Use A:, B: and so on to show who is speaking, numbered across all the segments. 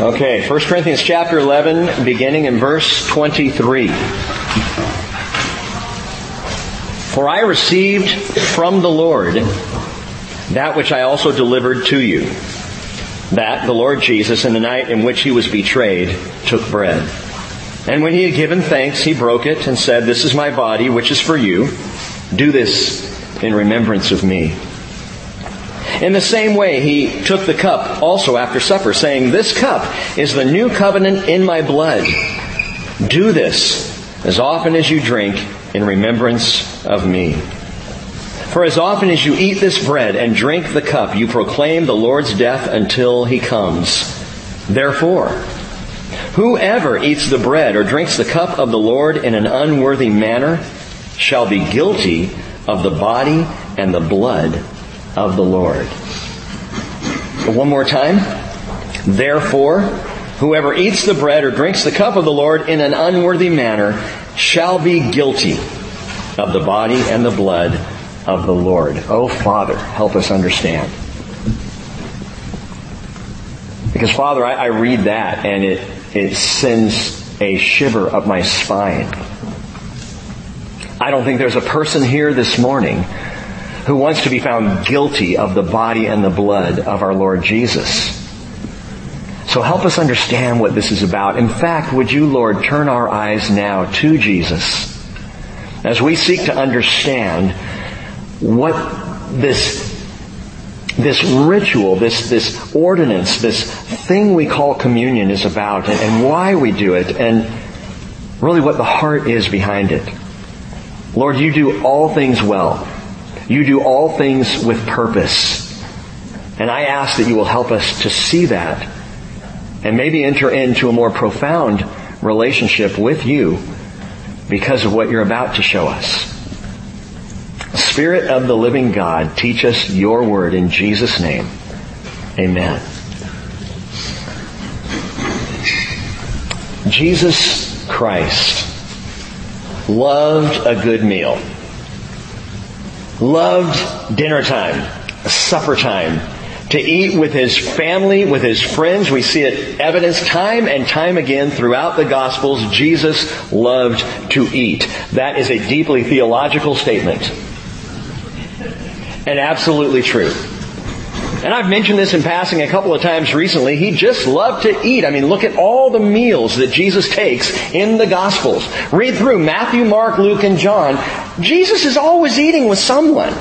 A: Okay, 1 Corinthians chapter 11, beginning in verse 23. For I received from the Lord that which I also delivered to you. That the Lord Jesus, in the night in which he was betrayed, took bread. And when he had given thanks, he broke it and said, This is my body, which is for you. Do this in remembrance of me. In the same way, he took the cup also after supper, saying, This cup is the new covenant in my blood. Do this as often as you drink in remembrance of me. For as often as you eat this bread and drink the cup, you proclaim the Lord's death until he comes. Therefore, whoever eats the bread or drinks the cup of the Lord in an unworthy manner shall be guilty of the body and the blood of the Lord. One more time. Therefore, whoever eats the bread or drinks the cup of the Lord in an unworthy manner shall be guilty of the body and the blood of the Lord. Oh Father, help us understand. Because Father, I, I read that and it, it sends a shiver up my spine. I don't think there's a person here this morning who wants to be found guilty of the body and the blood of our Lord Jesus. So help us understand what this is about. In fact, would you, Lord, turn our eyes now to Jesus as we seek to understand what this this ritual, this, this ordinance, this thing we call communion is about and, and why we do it and really what the heart is behind it. Lord, you do all things well. You do all things with purpose. And I ask that you will help us to see that and maybe enter into a more profound relationship with you because of what you're about to show us. Spirit of the living God, teach us your word in Jesus' name. Amen. Jesus Christ loved a good meal. Loved dinner time, supper time, to eat with his family, with his friends. We see it evidenced time and time again throughout the Gospels. Jesus loved to eat. That is a deeply theological statement. And absolutely true. And I've mentioned this in passing a couple of times recently. He just loved to eat. I mean, look at all the meals that Jesus takes in the Gospels. Read through Matthew, Mark, Luke, and John. Jesus is always eating with someone.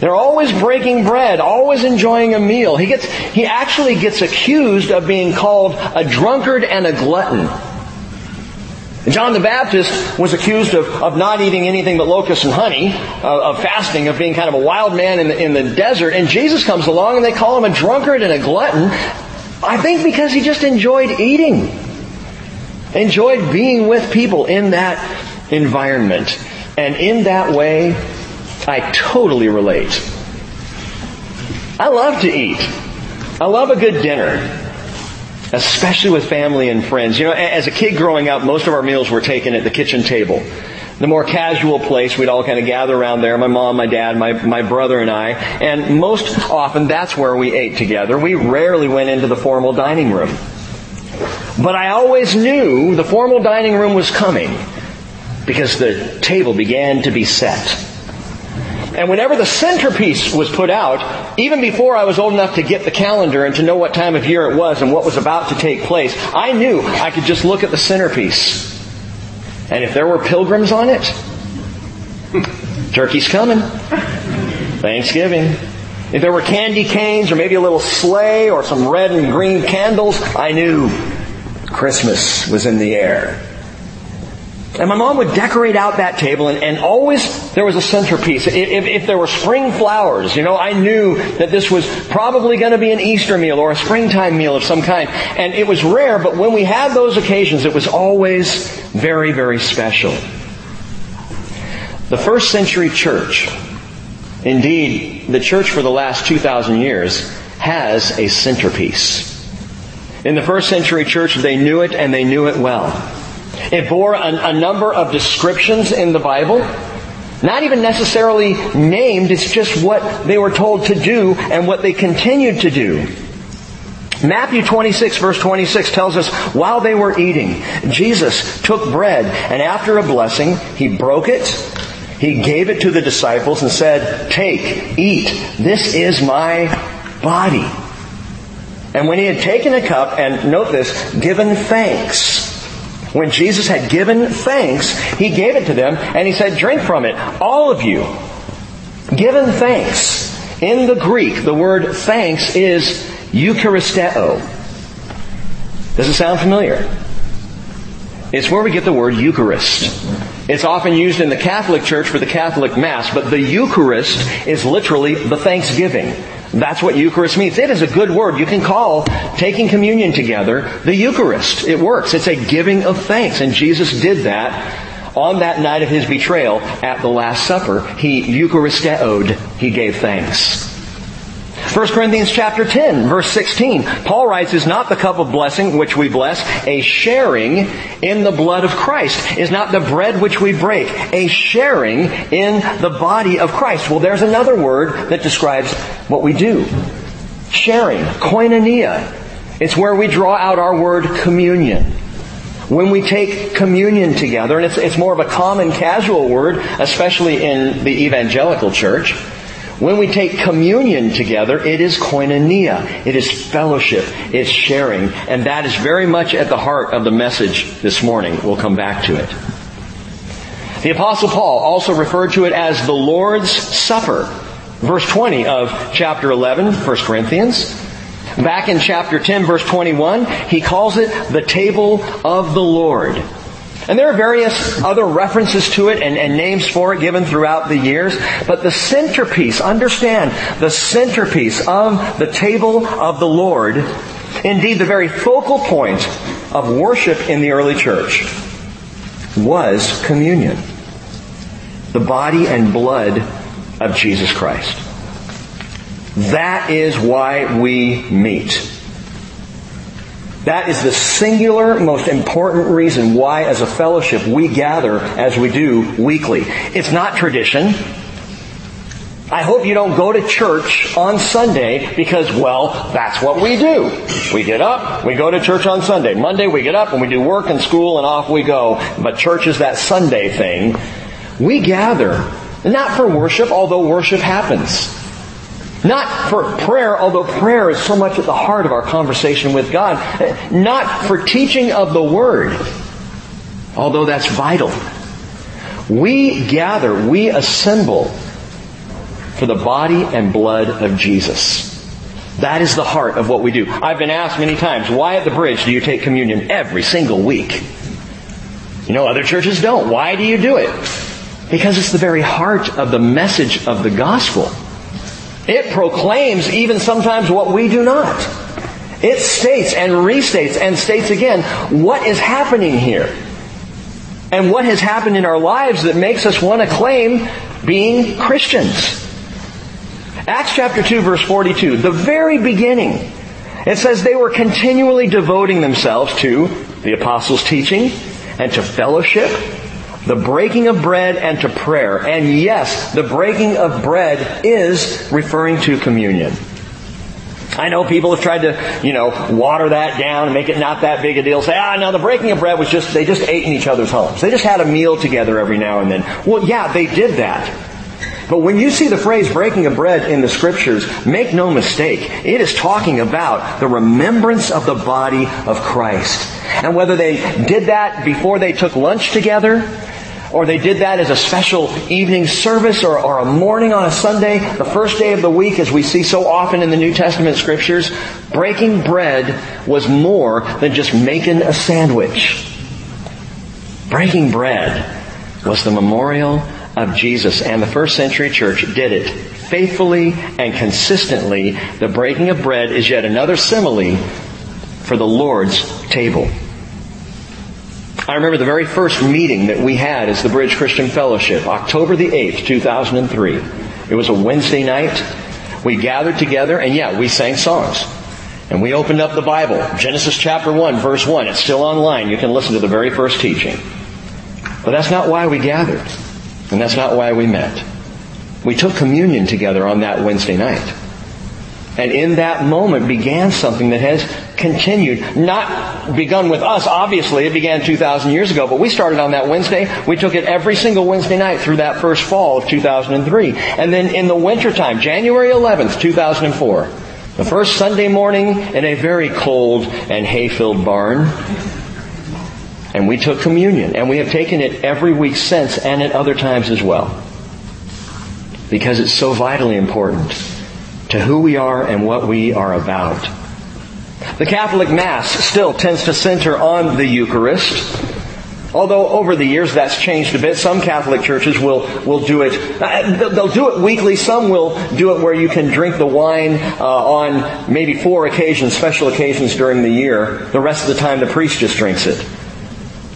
A: They're always breaking bread, always enjoying a meal. He gets, he actually gets accused of being called a drunkard and a glutton. John the Baptist was accused of, of not eating anything but locusts and honey, uh, of fasting, of being kind of a wild man in the, in the desert, and Jesus comes along and they call him a drunkard and a glutton. I think because he just enjoyed eating. Enjoyed being with people in that environment. And in that way, I totally relate. I love to eat. I love a good dinner especially with family and friends. You know, as a kid growing up, most of our meals were taken at the kitchen table. The more casual place, we'd all kind of gather around there, my mom, my dad, my, my brother and I, and most often that's where we ate together. We rarely went into the formal dining room. But I always knew the formal dining room was coming because the table began to be set. And whenever the centerpiece was put out, even before I was old enough to get the calendar and to know what time of year it was and what was about to take place, I knew I could just look at the centerpiece. And if there were pilgrims on it, turkey's coming. Thanksgiving. If there were candy canes or maybe a little sleigh or some red and green candles, I knew Christmas was in the air. And my mom would decorate out that table and, and always there was a centerpiece. If, if, if, there were spring flowers, you know, I knew that this was probably going to be an Easter meal or a springtime meal of some kind. And it was rare, but when we had those occasions, it was always very, very special. The first century church, indeed, the church for the last 2,000 years, has a centerpiece. In the first century church, they knew it and they knew it well. It bore a, number of descriptions in the Bible. Not even necessarily named, it's just what they were told to do and what they continued to do. Matthew 26 verse 26 tells us, while they were eating, Jesus took bread and after a blessing, he broke it, he gave it to the disciples and said, take, eat, this is my body. And when he had taken a cup, and note this, given thanks, when Jesus had given thanks, he gave it to them and he said, drink from it, all of you. Given thanks. In the Greek, the word thanks is Eucharisteo. Does it sound familiar? It's where we get the word Eucharist. It's often used in the Catholic Church for the Catholic Mass, but the Eucharist is literally the thanksgiving. That's what Eucharist means. It is a good word. You can call taking communion together the Eucharist. It works. It's a giving of thanks, and Jesus did that on that night of his betrayal at the Last Supper. He Eucharisteoed. He gave thanks. 1 Corinthians chapter 10, verse 16. Paul writes, is not the cup of blessing which we bless a sharing in the blood of Christ? Is not the bread which we break a sharing in the body of Christ? Well, there's another word that describes what we do. Sharing, koinonia. It's where we draw out our word communion. When we take communion together, and it's, it's more of a common casual word, especially in the evangelical church, when we take communion together, it is koinonia. It is fellowship. It's sharing. And that is very much at the heart of the message this morning. We'll come back to it. The apostle Paul also referred to it as the Lord's Supper. Verse 20 of chapter 11, 1 Corinthians. Back in chapter 10, verse 21, he calls it the table of the Lord. And there are various other references to it and, and, names for it given throughout the years. But the centerpiece, understand, the centerpiece of the table of the Lord, indeed the very focal point of worship in the early church, was communion. The body and blood of Jesus Christ. That is why we meet. That is the singular, most important reason why as a fellowship we gather as we do weekly. It's not tradition. I hope you don't go to church on Sunday because, well, that's what we do. We get up, we go to church on Sunday. Monday we get up and we do work and school and off we go. But church is that Sunday thing. We gather, not for worship, although worship happens. Not for prayer, although prayer is so much at the heart of our conversation with God. Not for teaching of the Word, although that's vital. We gather, we assemble for the body and blood of Jesus. That is the heart of what we do. I've been asked many times, why at the bridge do you take communion every single week? You know, other churches don't. Why do you do it? Because it's the very heart of the message of the gospel. It proclaims even sometimes what we do not. It states and restates and states again what is happening here. And what has happened in our lives that makes us want to claim being Christians. Acts chapter 2 verse 42, the very beginning, it says they were continually devoting themselves to the apostles' teaching and to fellowship the breaking of bread and to prayer. And yes, the breaking of bread is referring to communion. I know people have tried to, you know, water that down and make it not that big a deal. Say, ah, now the breaking of bread was just, they just ate in each other's homes. They just had a meal together every now and then. Well, yeah, they did that. But when you see the phrase breaking of bread in the scriptures, make no mistake, it is talking about the remembrance of the body of Christ. And whether they did that before they took lunch together, or they did that as a special evening service or, or, a morning on a Sunday, the first day of the week, as we see so often in the New Testament scriptures, breaking bread was more than just making a sandwich. Breaking bread was the memorial of Jesus, and the first century church did it faithfully and consistently. The breaking of bread is yet another simile for the Lord's table. I remember the very first meeting that we had as the Bridge Christian Fellowship, October the 8th, 2003. It was a Wednesday night. We gathered together and yeah, we sang songs. And we opened up the Bible, Genesis chapter 1, verse 1. It's still online. You can listen to the very first teaching. But that's not why we gathered. And that's not why we met. We took communion together on that Wednesday night. And in that moment began something that has continued. Not begun with us, obviously. It began 2,000 years ago, but we started on that Wednesday. We took it every single Wednesday night through that first fall of 2003. And then in the wintertime, January 11th, 2004, the first Sunday morning in a very cold and hay-filled barn, and we took communion. And we have taken it every week since and at other times as well. Because it's so vitally important to who we are and what we are about. The Catholic Mass still tends to center on the Eucharist. Although over the years that's changed a bit. Some Catholic churches will, will do it, uh, they'll do it weekly. Some will do it where you can drink the wine uh, on maybe four occasions, special occasions during the year. The rest of the time the priest just drinks it.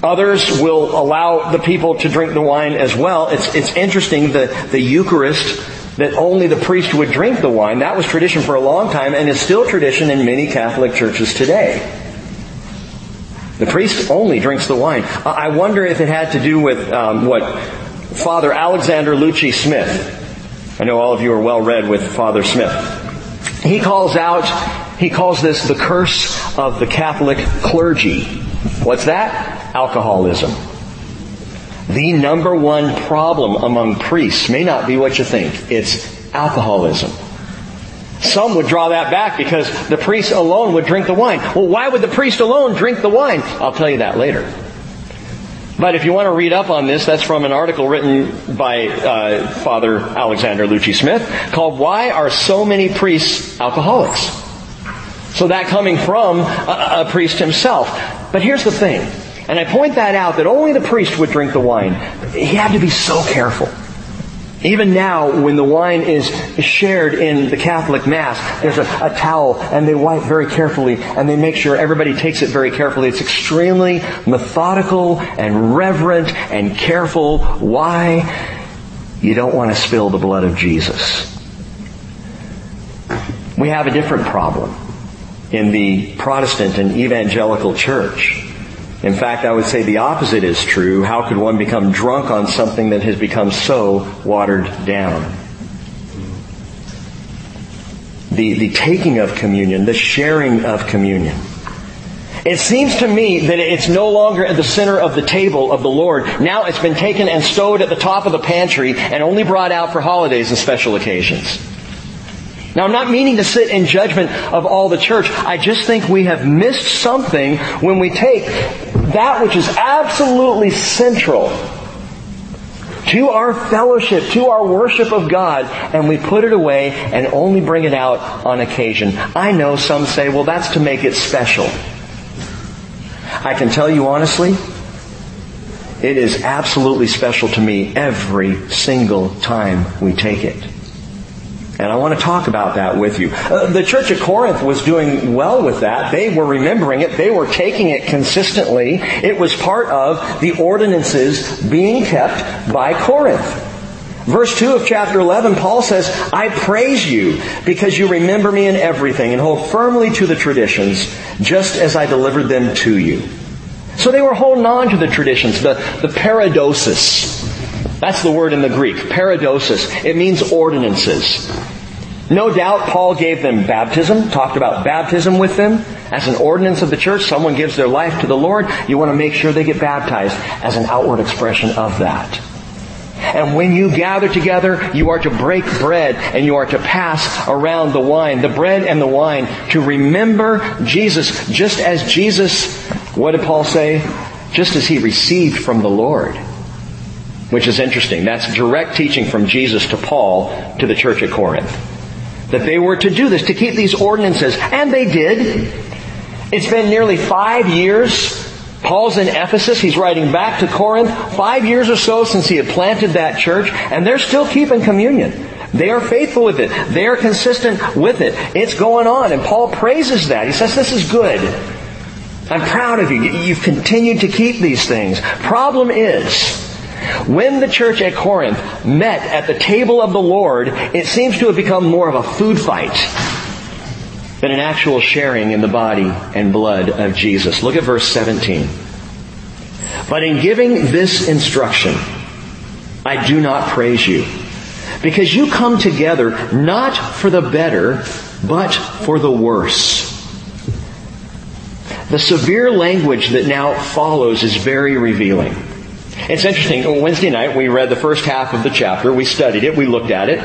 A: Others will allow the people to drink the wine as well. It's, it's interesting, the, the Eucharist that only the priest would drink the wine. That was tradition for a long time and is still tradition in many Catholic churches today. The priest only drinks the wine. I wonder if it had to do with um, what Father Alexander Lucie-Smith. I know all of you are well read with Father Smith. He calls out, he calls this the curse of the Catholic clergy. What's that? Alcoholism. The number one problem among priests may not be what you think. It's alcoholism. Some would draw that back because the priest alone would drink the wine. Well, why would the priest alone drink the wine? I'll tell you that later. But if you want to read up on this, that's from an article written by uh, Father Alexander Lucie-Smith called "Why Are So Many Priests Alcoholics?" So that coming from a, a priest himself. But here's the thing. And I point that out that only the priest would drink the wine. He had to be so careful. Even now, when the wine is shared in the Catholic Mass, there's a, a, towel and they wipe very carefully and they make sure everybody takes it very carefully. It's extremely methodical and reverent and careful. Why? You don't want to spill the blood of Jesus. We have a different problem in the Protestant and evangelical church. In fact, I would say the opposite is true. How could one become drunk on something that has become so watered down? The, the taking of communion, the sharing of communion. It seems to me that it's no longer at the center of the table of the Lord. Now it's been taken and stowed at the top of the pantry and only brought out for holidays and special occasions. Now I'm not meaning to sit in judgment of all the church. I just think we have missed something when we take that which is absolutely central to our fellowship, to our worship of God, and we put it away and only bring it out on occasion. I know some say, well, that's to make it special. I can tell you honestly, it is absolutely special to me every single time we take it. And I want to talk about that with you. Uh, the church at Corinth was doing well with that. They were remembering it. They were taking it consistently. It was part of the ordinances being kept by Corinth. Verse 2 of chapter 11, Paul says, I praise you because you remember me in everything and hold firmly to the traditions just as I delivered them to you. So they were holding on to the traditions, the, the paradosis. That's the word in the Greek, paradosis. It means ordinances. No doubt Paul gave them baptism, talked about baptism with them as an ordinance of the church. Someone gives their life to the Lord, you want to make sure they get baptized as an outward expression of that. And when you gather together, you are to break bread and you are to pass around the wine, the bread and the wine, to remember Jesus, just as Jesus, what did Paul say? Just as he received from the Lord. Which is interesting. That's direct teaching from Jesus to Paul to the church at Corinth that they were to do this, to keep these ordinances. And they did. It's been nearly five years. Paul's in Ephesus. He's writing back to Corinth. Five years or so since he had planted that church, and they're still keeping communion. They are faithful with it. They are consistent with it. It's going on, and Paul praises that. He says, this is good. I'm proud of you. You've continued to keep these things. Problem is, when the church at Corinth met at the table of the Lord, it seems to have become more of a food fight than an actual sharing in the body and blood of Jesus. Look at verse 17. But in giving this instruction, I do not praise you, because you come together not for the better, but for the worse. The severe language that now follows is very revealing. It's interesting. Wednesday night we read the first half of the chapter. We studied it. We looked at it.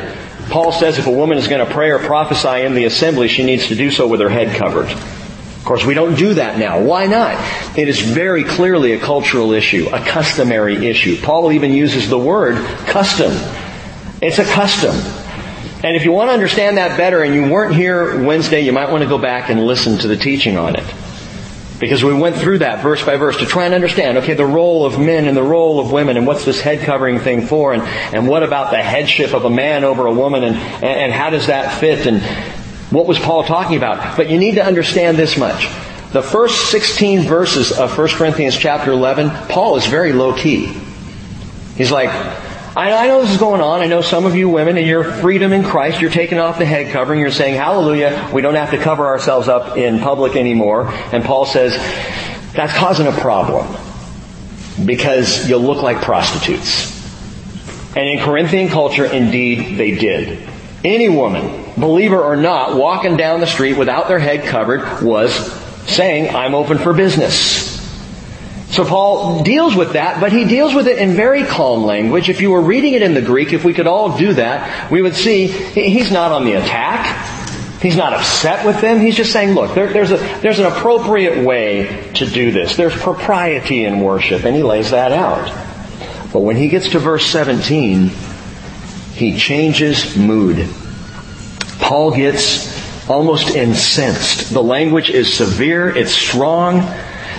A: Paul says if a woman is going to pray or prophesy in the assembly, she needs to do so with her head covered. Of course, we don't do that now. Why not? It is very clearly a cultural issue, a customary issue. Paul even uses the word custom. It's a custom. And if you want to understand that better and you weren't here Wednesday, you might want to go back and listen to the teaching on it. Because we went through that verse by verse to try and understand, okay, the role of men and the role of women and what's this head covering thing for and, and what about the headship of a man over a woman and, and how does that fit and what was Paul talking about? But you need to understand this much. The first 16 verses of 1 Corinthians chapter 11, Paul is very low key. He's like, I, know this is going on. I know some of you women in your freedom in Christ, you're taking off the head covering. You're saying, hallelujah, we don't have to cover ourselves up in public anymore. And Paul says, that's causing a problem. Because you'll look like prostitutes. And in Corinthian culture, indeed, they did. Any woman, believer or not, walking down the street without their head covered was saying, I'm open for business. So Paul deals with that, but he deals with it in very calm language. If you were reading it in the Greek, if we could all do that, we would see he's not on the attack. He's not upset with them. He's just saying, look, there, there's, a, there's an appropriate way to do this. There's propriety in worship, and he lays that out. But when he gets to verse 17, he changes mood. Paul gets almost incensed. The language is severe, it's strong,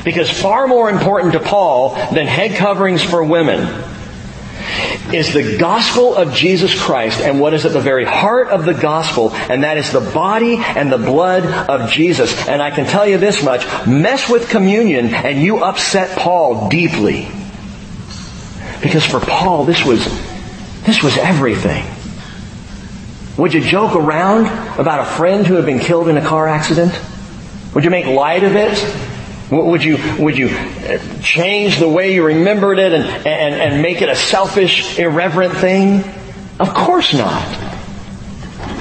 A: because far more important to Paul than head coverings for women is the gospel of Jesus Christ and what is at the very heart of the gospel, and that is the body and the blood of Jesus. And I can tell you this much, mess with communion and you upset Paul deeply. Because for Paul, this was, this was everything. Would you joke around about a friend who had been killed in a car accident? Would you make light of it? Would you, would you uh, change the way you remembered it and, and, and make it a selfish, irreverent thing? Of course not.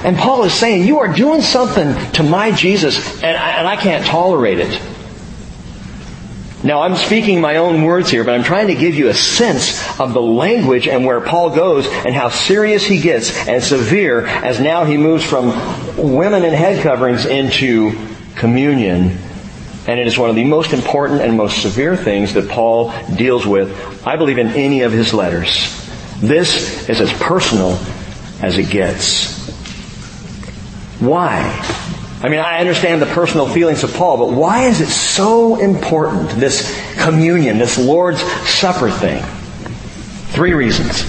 A: And Paul is saying, you are doing something to my Jesus and I, and I can't tolerate it. Now I'm speaking my own words here, but I'm trying to give you a sense of the language and where Paul goes and how serious he gets and severe as now he moves from women in head coverings into communion and it is one of the most important and most severe things that Paul deals with, I believe, in any of his letters. This is as personal as it gets. Why? I mean, I understand the personal feelings of Paul, but why is it so important, this communion, this Lord's Supper thing? Three reasons.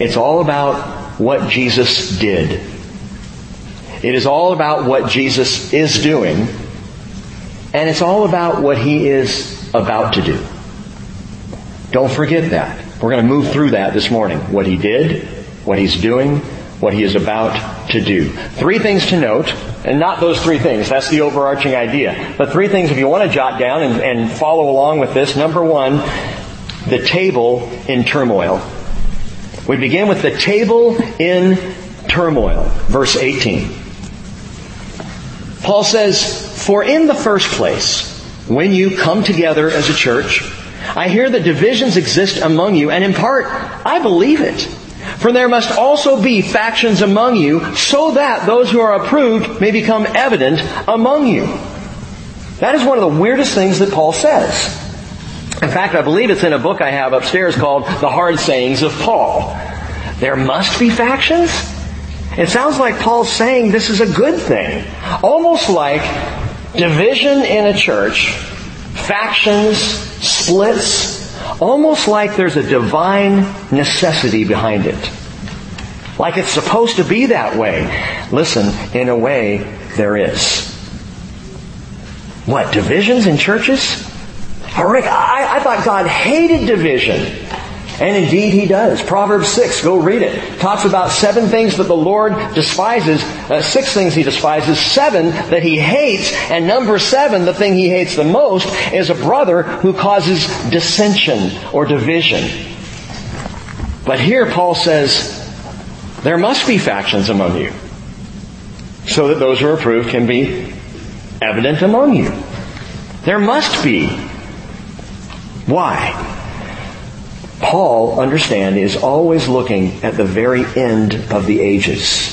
A: It's all about what Jesus did. It is all about what Jesus is doing and it's all about what he is about to do. Don't forget that. We're going to move through that this morning. What he did, what he's doing, what he is about to do. Three things to note, and not those three things, that's the overarching idea. But three things if you want to jot down and, and follow along with this. Number one, the table in turmoil. We begin with the table in turmoil. Verse 18. Paul says, for in the first place, when you come together as a church, I hear that divisions exist among you, and in part, I believe it. For there must also be factions among you, so that those who are approved may become evident among you. That is one of the weirdest things that Paul says. In fact, I believe it's in a book I have upstairs called The Hard Sayings of Paul. There must be factions? It sounds like Paul's saying this is a good thing. Almost like division in a church, factions, splits, almost like there's a divine necessity behind it. Like it's supposed to be that way. Listen, in a way, there is. What, divisions in churches? Rick, I, I thought God hated division. And indeed he does. Proverbs 6, go read it. Talks about seven things that the Lord despises, uh, six things he despises, seven that he hates, and number seven, the thing he hates the most, is a brother who causes dissension or division. But here Paul says, there must be factions among you. so that those who are approved can be evident among you. There must be. Why? Paul, understand, is always looking at the very end of the ages.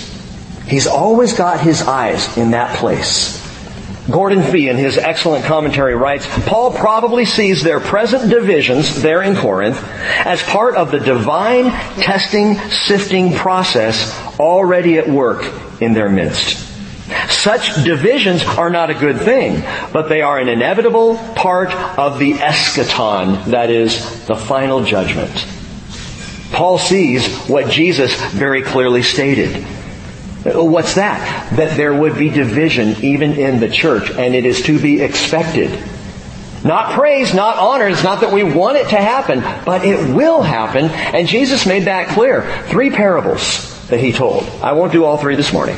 A: He's always got his eyes in that place. Gordon Fee, in his excellent commentary, writes, Paul probably sees their present divisions there in Corinth as part of the divine testing, sifting process already at work in their midst. Such divisions are not a good thing, but they are an inevitable part of the eschaton, that is, the final judgment. Paul sees what Jesus very clearly stated. What's that? That there would be division even in the church, and it is to be expected. Not praise, not honor. It's not that we want it to happen, but it will happen. And Jesus made that clear. Three parables that he told. I won't do all three this morning.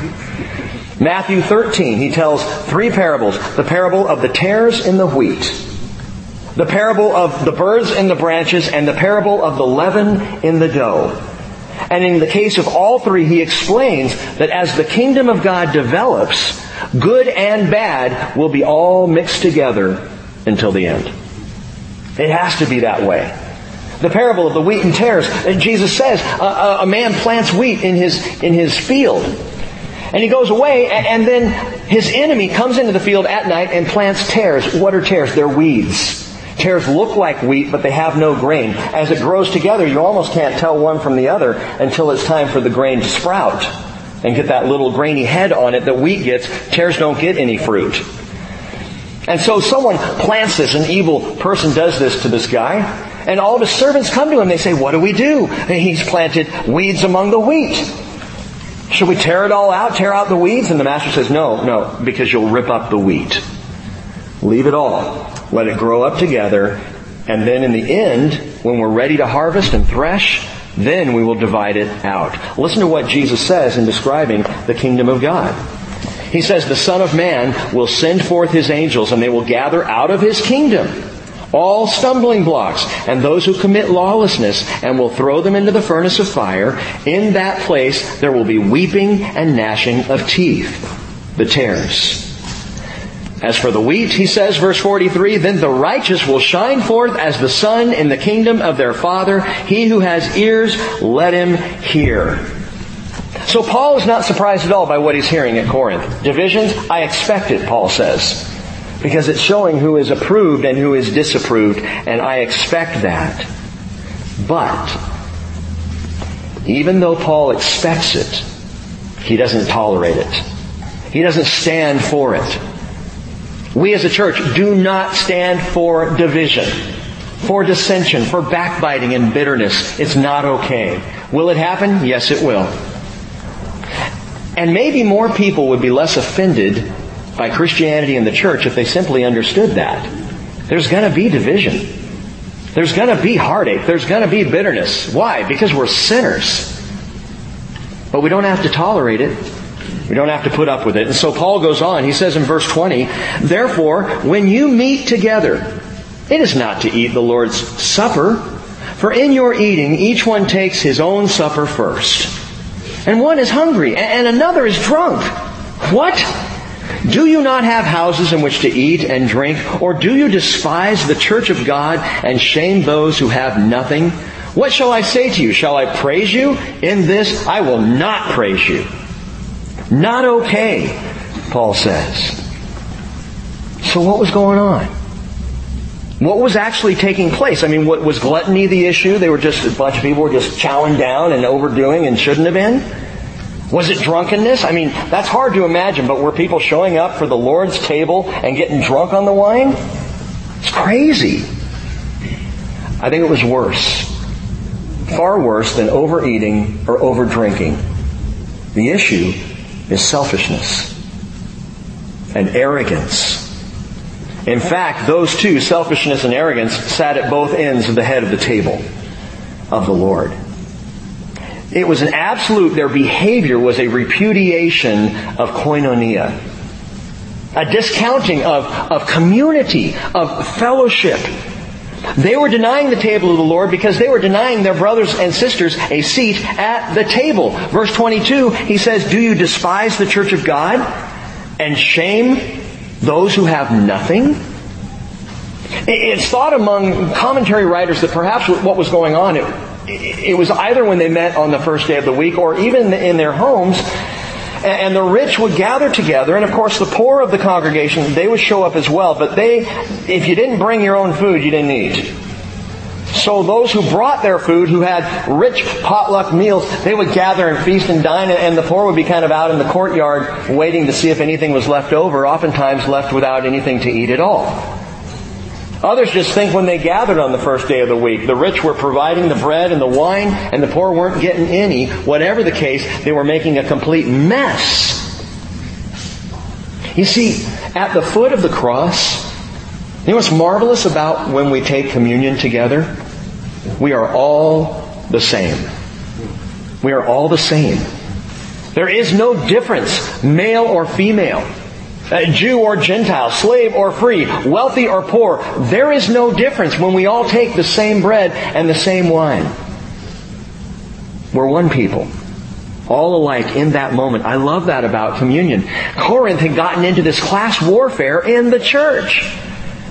A: Matthew 13, he tells three parables. The parable of the tares in the wheat, the parable of the birds in the branches, and the parable of the leaven in the dough. And in the case of all three, he explains that as the kingdom of God develops, good and bad will be all mixed together until the end. It has to be that way. The parable of the wheat and tares, Jesus says, a, a man plants wheat in his, in his field. And he goes away, and then his enemy comes into the field at night and plants tares. What are tares? They're weeds. Tares look like wheat, but they have no grain. As it grows together, you almost can't tell one from the other until it's time for the grain to sprout and get that little grainy head on it that wheat gets. Tares don't get any fruit. And so someone plants this, an evil person does this to this guy, and all of his servants come to him. They say, what do we do? And he's planted weeds among the wheat. Should we tear it all out, tear out the weeds? And the master says, no, no, because you'll rip up the wheat. Leave it all. Let it grow up together. And then in the end, when we're ready to harvest and thresh, then we will divide it out. Listen to what Jesus says in describing the kingdom of God. He says, the Son of Man will send forth his angels and they will gather out of his kingdom all stumbling blocks and those who commit lawlessness and will throw them into the furnace of fire. In that place there will be weeping and gnashing of teeth. The tares. As for the wheat, he says, verse 43, then the righteous will shine forth as the sun in the kingdom of their Father. He who has ears, let him hear. So Paul is not surprised at all by what he's hearing at Corinth. Divisions, I expect it, Paul says. Because it's showing who is approved and who is disapproved, and I expect that. But, even though Paul expects it, he doesn't tolerate it. He doesn't stand for it. We as a church do not stand for division, for dissension, for backbiting and bitterness. It's not okay. Will it happen? Yes, it will. And maybe more people would be less offended by Christianity and the church if they simply understood that. There's gonna be division. There's gonna be heartache. There's gonna be bitterness. Why? Because we're sinners. But we don't have to tolerate it. We don't have to put up with it. And so Paul goes on. He says in verse 20, Therefore, when you meet together, it is not to eat the Lord's supper, for in your eating each one takes his own supper first. And one is hungry, and another is drunk. What? Do you not have houses in which to eat and drink? Or do you despise the church of God and shame those who have nothing? What shall I say to you? Shall I praise you? In this I will not praise you. Not okay, Paul says. So what was going on? What was actually taking place? I mean, what, was gluttony the issue? They were just, a bunch of people were just chowing down and overdoing and shouldn't have been? Was it drunkenness? I mean, that's hard to imagine, but were people showing up for the Lord's table and getting drunk on the wine? It's crazy. I think it was worse. Far worse than overeating or overdrinking. The issue is selfishness and arrogance. In fact, those two, selfishness and arrogance, sat at both ends of the head of the table of the Lord. It was an absolute, their behavior was a repudiation of koinonia. A discounting of, of community, of fellowship. They were denying the table of the Lord because they were denying their brothers and sisters a seat at the table. Verse 22, he says, Do you despise the church of God and shame those who have nothing? It's thought among commentary writers that perhaps what was going on, it, it was either when they met on the first day of the week or even in their homes, and the rich would gather together, and of course the poor of the congregation, they would show up as well, but they, if you didn't bring your own food, you didn't eat. So those who brought their food, who had rich potluck meals, they would gather and feast and dine, and the poor would be kind of out in the courtyard waiting to see if anything was left over, oftentimes left without anything to eat at all. Others just think when they gathered on the first day of the week, the rich were providing the bread and the wine, and the poor weren't getting any. Whatever the case, they were making a complete mess. You see, at the foot of the cross, you know what's marvelous about when we take communion together? We are all the same. We are all the same. There is no difference, male or female. Uh, Jew or Gentile, slave or free, wealthy or poor, there is no difference when we all take the same bread and the same wine. We're one people. All alike in that moment. I love that about communion. Corinth had gotten into this class warfare in the church.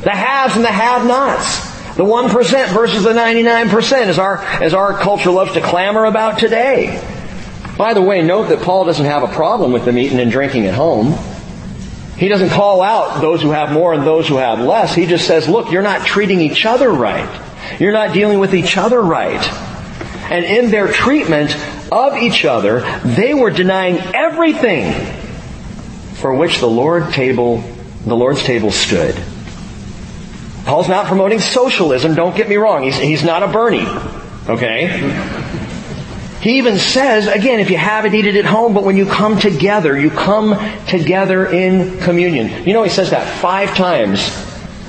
A: The haves and the have-nots. The 1% versus the 99% as our, as our culture loves to clamor about today. By the way, note that Paul doesn't have a problem with them eating and drinking at home. He doesn't call out those who have more and those who have less. He just says, look, you're not treating each other right. You're not dealing with each other right. And in their treatment of each other, they were denying everything for which the Lord table, the Lord's table stood. Paul's not promoting socialism, don't get me wrong. He's, he's not a Bernie. Okay? He even says, again, if you have it, eaten at home, but when you come together, you come together in communion. You know, he says that five times.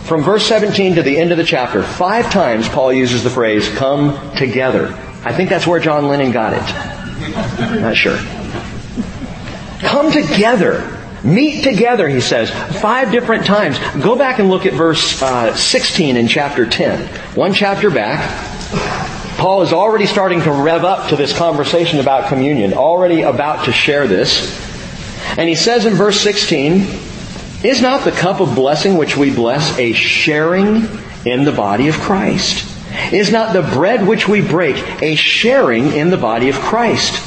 A: From verse 17 to the end of the chapter, five times Paul uses the phrase, come together. I think that's where John Lennon got it. Not sure. Come together. Meet together, he says, five different times. Go back and look at verse uh, 16 in chapter 10. One chapter back. Paul is already starting to rev up to this conversation about communion, already about to share this. And he says in verse 16, Is not the cup of blessing which we bless a sharing in the body of Christ? Is not the bread which we break a sharing in the body of Christ?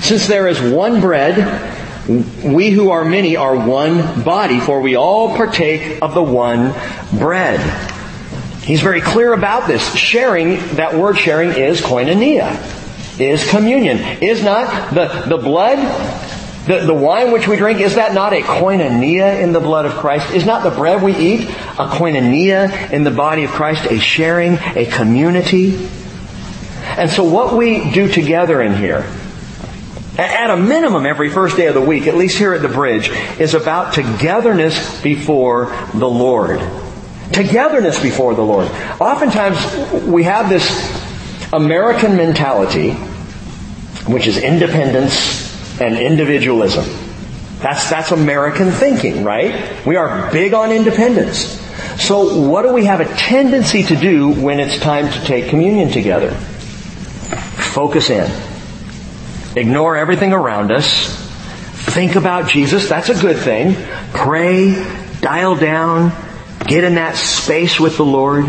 A: Since there is one bread, we who are many are one body, for we all partake of the one bread. He's very clear about this. Sharing, that word sharing is koinonia, is communion. Is not the, the blood, the, the wine which we drink, is that not a koinonia in the blood of Christ? Is not the bread we eat a koinonia in the body of Christ, a sharing, a community? And so what we do together in here, at a minimum every first day of the week, at least here at the bridge, is about togetherness before the Lord togetherness before the Lord. Oftentimes we have this American mentality, which is independence and individualism. That's, that's American thinking, right? We are big on independence. So what do we have a tendency to do when it's time to take communion together? Focus in. Ignore everything around us. Think about Jesus. That's a good thing. Pray. Dial down. Get in that space with the Lord.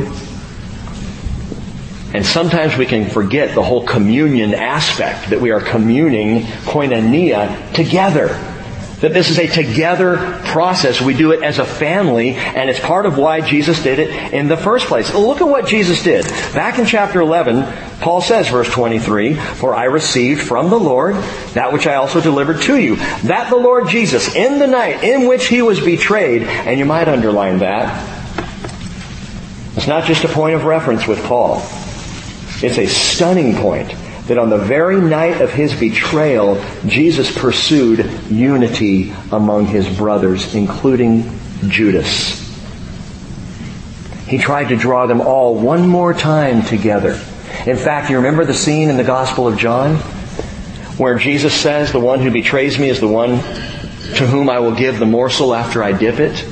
A: And sometimes we can forget the whole communion aspect, that we are communing koinonia together. That this is a together process. We do it as a family, and it's part of why Jesus did it in the first place. Look at what Jesus did. Back in chapter 11, Paul says, verse 23, For I received from the Lord that which I also delivered to you. That the Lord Jesus, in the night in which he was betrayed, and you might underline that, it's not just a point of reference with Paul. It's a stunning point that on the very night of his betrayal, Jesus pursued unity among his brothers, including Judas. He tried to draw them all one more time together. In fact, you remember the scene in the Gospel of John where Jesus says, the one who betrays me is the one to whom I will give the morsel after I dip it.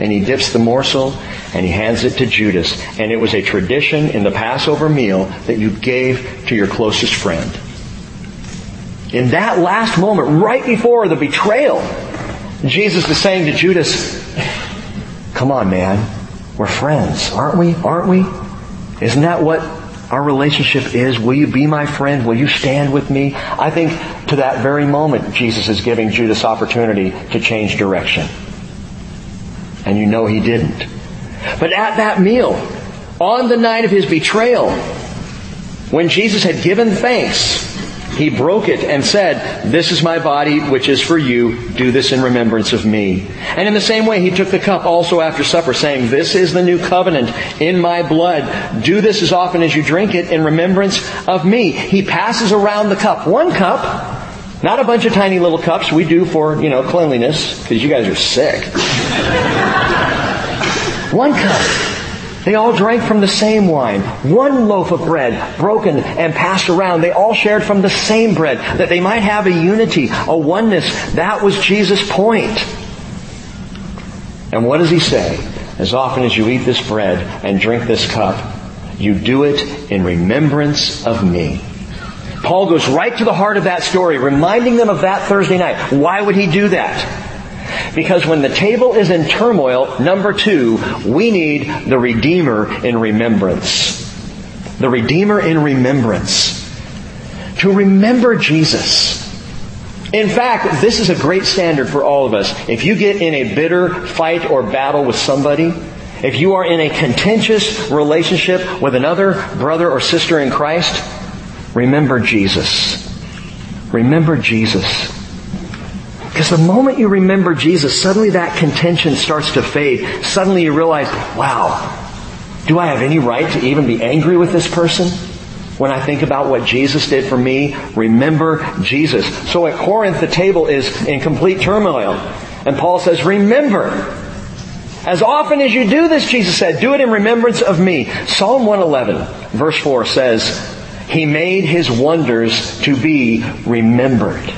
A: And he dips the morsel and he hands it to Judas. And it was a tradition in the Passover meal that you gave to your closest friend. In that last moment, right before the betrayal, Jesus is saying to Judas, come on man, we're friends, aren't we? Aren't we? Isn't that what our relationship is? Will you be my friend? Will you stand with me? I think to that very moment, Jesus is giving Judas opportunity to change direction. And you know he didn't. But at that meal, on the night of his betrayal, when Jesus had given thanks, he broke it and said, This is my body, which is for you. Do this in remembrance of me. And in the same way, he took the cup also after supper, saying, This is the new covenant in my blood. Do this as often as you drink it in remembrance of me. He passes around the cup. One cup. Not a bunch of tiny little cups we do for, you know, cleanliness, because you guys are sick. One cup. They all drank from the same wine. One loaf of bread, broken and passed around. They all shared from the same bread, that they might have a unity, a oneness. That was Jesus' point. And what does he say? As often as you eat this bread and drink this cup, you do it in remembrance of me. Paul goes right to the heart of that story, reminding them of that Thursday night. Why would he do that? Because when the table is in turmoil, number two, we need the Redeemer in remembrance. The Redeemer in remembrance. To remember Jesus. In fact, this is a great standard for all of us. If you get in a bitter fight or battle with somebody, if you are in a contentious relationship with another brother or sister in Christ, remember Jesus. Remember Jesus. Because the moment you remember Jesus, suddenly that contention starts to fade. Suddenly you realize, wow, do I have any right to even be angry with this person? When I think about what Jesus did for me, remember Jesus. So at Corinth, the table is in complete turmoil. And Paul says, remember. As often as you do this, Jesus said, do it in remembrance of me. Psalm 111, verse 4 says, He made His wonders to be remembered.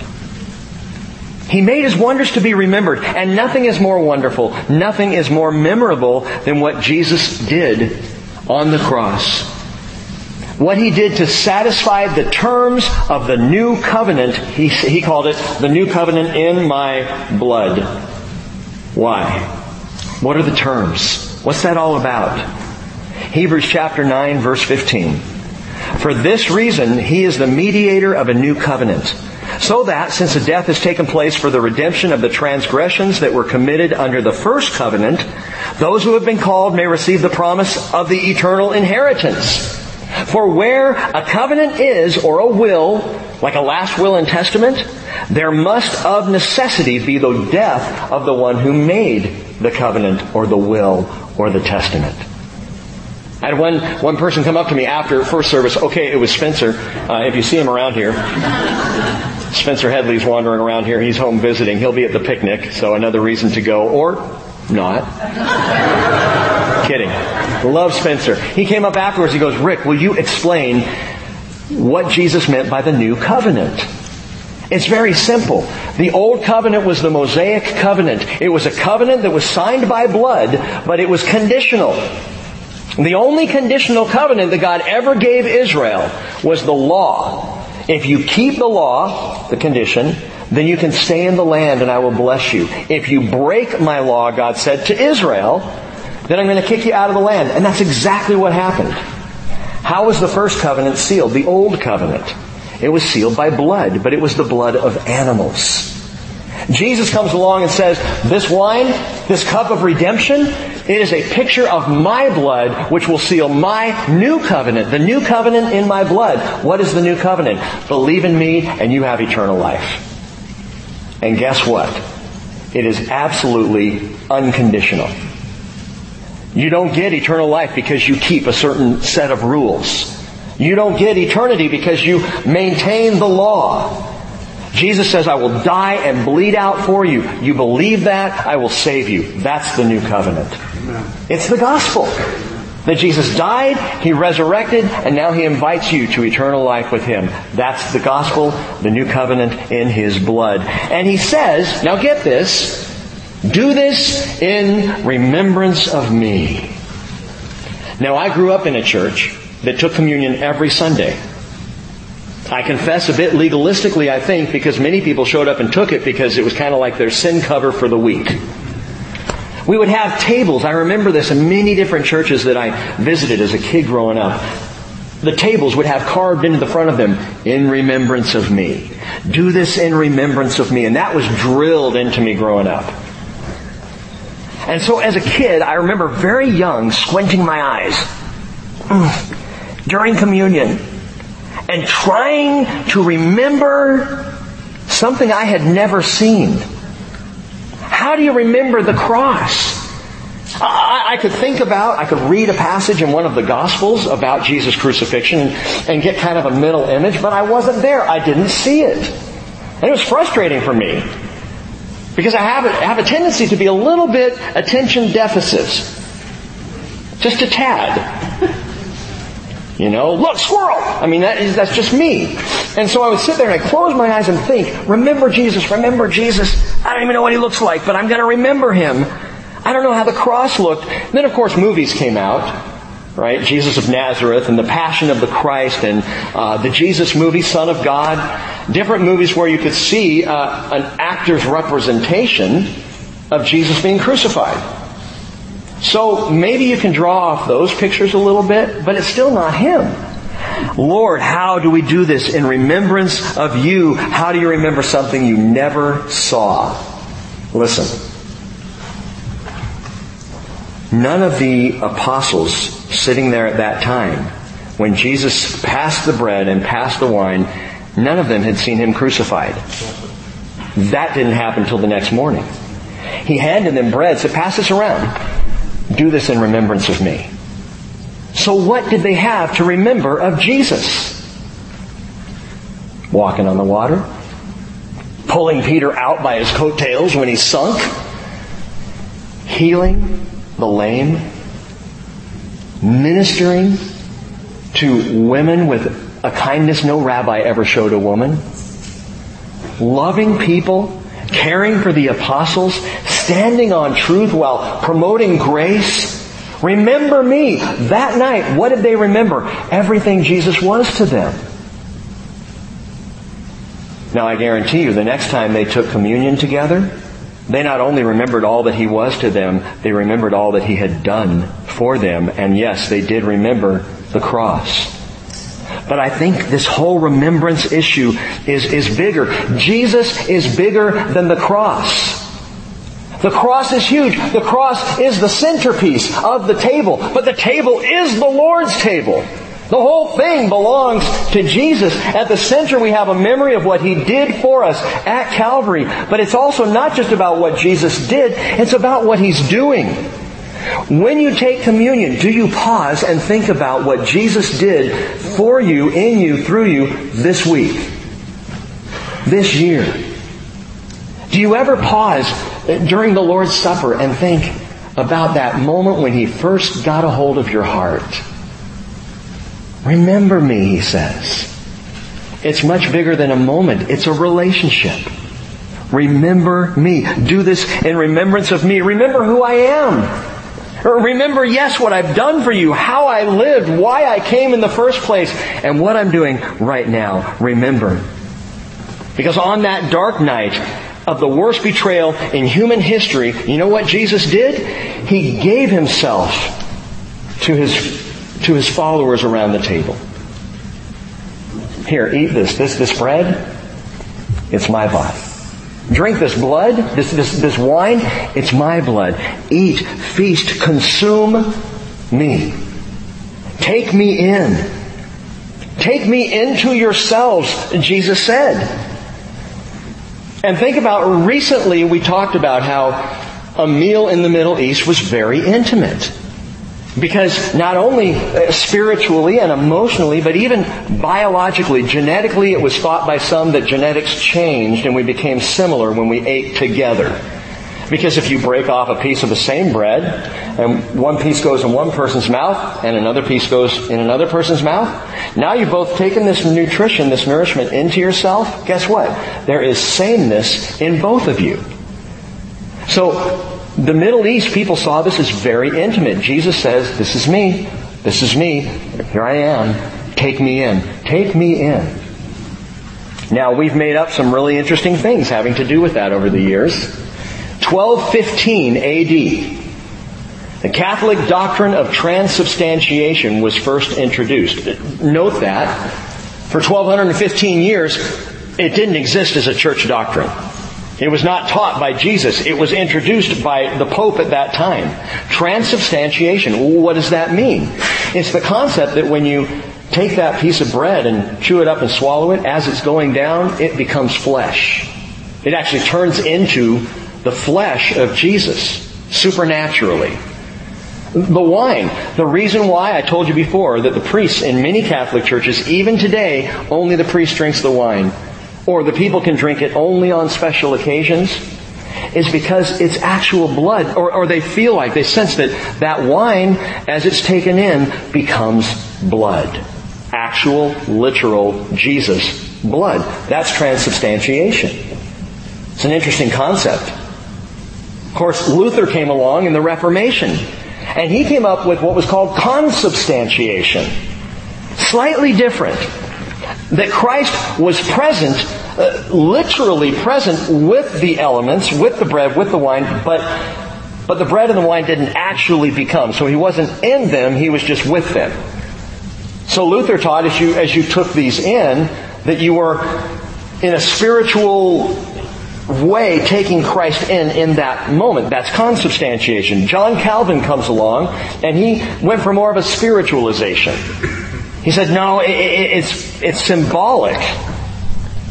A: He made his wonders to be remembered, and nothing is more wonderful, nothing is more memorable than what Jesus did on the cross. What he did to satisfy the terms of the new covenant, he, he called it the new covenant in my blood. Why? What are the terms? What's that all about? Hebrews chapter 9 verse 15. For this reason, he is the mediator of a new covenant so that, since a death has taken place for the redemption of the transgressions that were committed under the first covenant, those who have been called may receive the promise of the eternal inheritance. For where a covenant is, or a will, like a last will and testament, there must of necessity be the death of the one who made the covenant, or the will, or the testament. I had one, one person come up to me after first service. Okay, it was Spencer. Uh, if you see him around here, Spencer Headley's wandering around here. He's home visiting. He'll be at the picnic, so another reason to go, or not. Kidding. Love Spencer. He came up afterwards. He goes, Rick, will you explain what Jesus meant by the new covenant? It's very simple. The old covenant was the Mosaic covenant. It was a covenant that was signed by blood, but it was conditional. The only conditional covenant that God ever gave Israel was the law. If you keep the law, the condition, then you can stay in the land and I will bless you. If you break my law, God said to Israel, then I'm going to kick you out of the land. And that's exactly what happened. How was the first covenant sealed? The old covenant. It was sealed by blood, but it was the blood of animals. Jesus comes along and says, this wine, this cup of redemption, it is a picture of my blood which will seal my new covenant, the new covenant in my blood. What is the new covenant? Believe in me and you have eternal life. And guess what? It is absolutely unconditional. You don't get eternal life because you keep a certain set of rules. You don't get eternity because you maintain the law. Jesus says, I will die and bleed out for you. You believe that, I will save you. That's the new covenant. It's the gospel. That Jesus died, He resurrected, and now He invites you to eternal life with Him. That's the gospel, the new covenant in His blood. And He says, now get this, do this in remembrance of me. Now I grew up in a church that took communion every Sunday. I confess a bit legalistically, I think, because many people showed up and took it because it was kind of like their sin cover for the week. We would have tables. I remember this in many different churches that I visited as a kid growing up. The tables would have carved into the front of them, in remembrance of me. Do this in remembrance of me. And that was drilled into me growing up. And so as a kid, I remember very young squinting my eyes during communion and trying to remember something I had never seen. How do you remember the cross? I, I, could think about, I could read a passage in one of the Gospels about Jesus' crucifixion and, and get kind of a mental image, but I wasn't there. I didn't see it. And it was frustrating for me. Because I have have a tendency to be a little bit attention deficit. Just a tad. You know, look, squirrel! I mean, that is, that's just me. And so I would sit there and I'd close my eyes and think, remember Jesus, remember Jesus. I don't even know what he looks like, but I'm to remember him. I don't know how the cross looked. And then, of course, movies came out. Right? Jesus of Nazareth and the Passion of the Christ and uh, the Jesus movie, Son of God. Different movies where you could see uh, an actor's representation of Jesus being crucified. So maybe you can draw off those pictures a little bit, but it's still not Him. Lord, how do we do this in remembrance of you? How do you remember something you never saw? Listen. None of the apostles sitting there at that time, when Jesus passed the bread and passed the wine, none of them had seen him crucified. That didn't happen until the next morning. He handed them bread, said, pass this around. Do this in remembrance of me. So what did they have to remember of Jesus? Walking on the water? Pulling Peter out by his coattails when he sunk? Healing the lame? Ministering to women with a kindness no rabbi ever showed a woman? Loving people? Caring for the apostles? Standing on truth while promoting grace. Remember me. That night, what did they remember? Everything Jesus was to them. Now I guarantee you, the next time they took communion together, they not only remembered all that He was to them, they remembered all that He had done for them. And yes, they did remember the cross. But I think this whole remembrance issue is, is bigger. Jesus is bigger than the cross. The cross is huge. The cross is the centerpiece of the table. But the table is the Lord's table. The whole thing belongs to Jesus. At the center we have a memory of what He did for us at Calvary. But it's also not just about what Jesus did, it's about what He's doing. When you take communion, do you pause and think about what Jesus did for you, in you, through you this week? This year? Do you ever pause during the Lord's Supper and think about that moment when He first got a hold of your heart. Remember me, He says. It's much bigger than a moment. It's a relationship. Remember me. Do this in remembrance of me. Remember who I am. Remember, yes, what I've done for you, how I lived, why I came in the first place, and what I'm doing right now. Remember. Because on that dark night, of the worst betrayal in human history, you know what Jesus did? He gave himself to his, to his followers around the table. Here, eat this. This, this bread, it's my body. Drink this blood, this, this, this wine, it's my blood. Eat, feast, consume me. Take me in. Take me into yourselves, Jesus said. And think about recently we talked about how a meal in the Middle East was very intimate. Because not only uh, spiritually and emotionally, but even biologically, genetically, it was thought by some that genetics changed and we became similar when we ate together. Because if you break off a piece of the same bread, and one piece goes in one person's mouth, and another piece goes in another person's mouth, now you've both taken this nutrition, this nourishment into yourself. Guess what? There is sameness in both of you. So, the Middle East people saw this as very intimate. Jesus says, this is me. This is me. Here I am. Take me in. Take me in. Now, we've made up some really interesting things having to do with that over the years. 1215 AD, the Catholic doctrine of transubstantiation was first introduced. Note that for 1215 years, it didn't exist as a church doctrine. It was not taught by Jesus. It was introduced by the Pope at that time. Transubstantiation. What does that mean? It's the concept that when you take that piece of bread and chew it up and swallow it, as it's going down, it becomes flesh. It actually turns into the flesh of Jesus, supernaturally. The wine. The reason why I told you before that the priests in many Catholic churches, even today, only the priest drinks the wine or the people can drink it only on special occasions is because it's actual blood, or, or they feel like, they sense that that wine, as it's taken in, becomes blood. Actual, literal Jesus blood. That's transubstantiation. It's an interesting concept. Of course, Luther came along in the Reformation, and he came up with what was called consubstantiation. Slightly different that Christ was present, uh, literally present with the elements, with the bread, with the wine, but but the bread and the wine didn't actually become. So he wasn't in them, he was just with them. So Luther taught as you as you took these in that you were in a spiritual way taking Christ in in that moment. That's consubstantiation. John Calvin comes along and he went for more of a spiritualization. He said, no, it, it, it's, it's symbolic.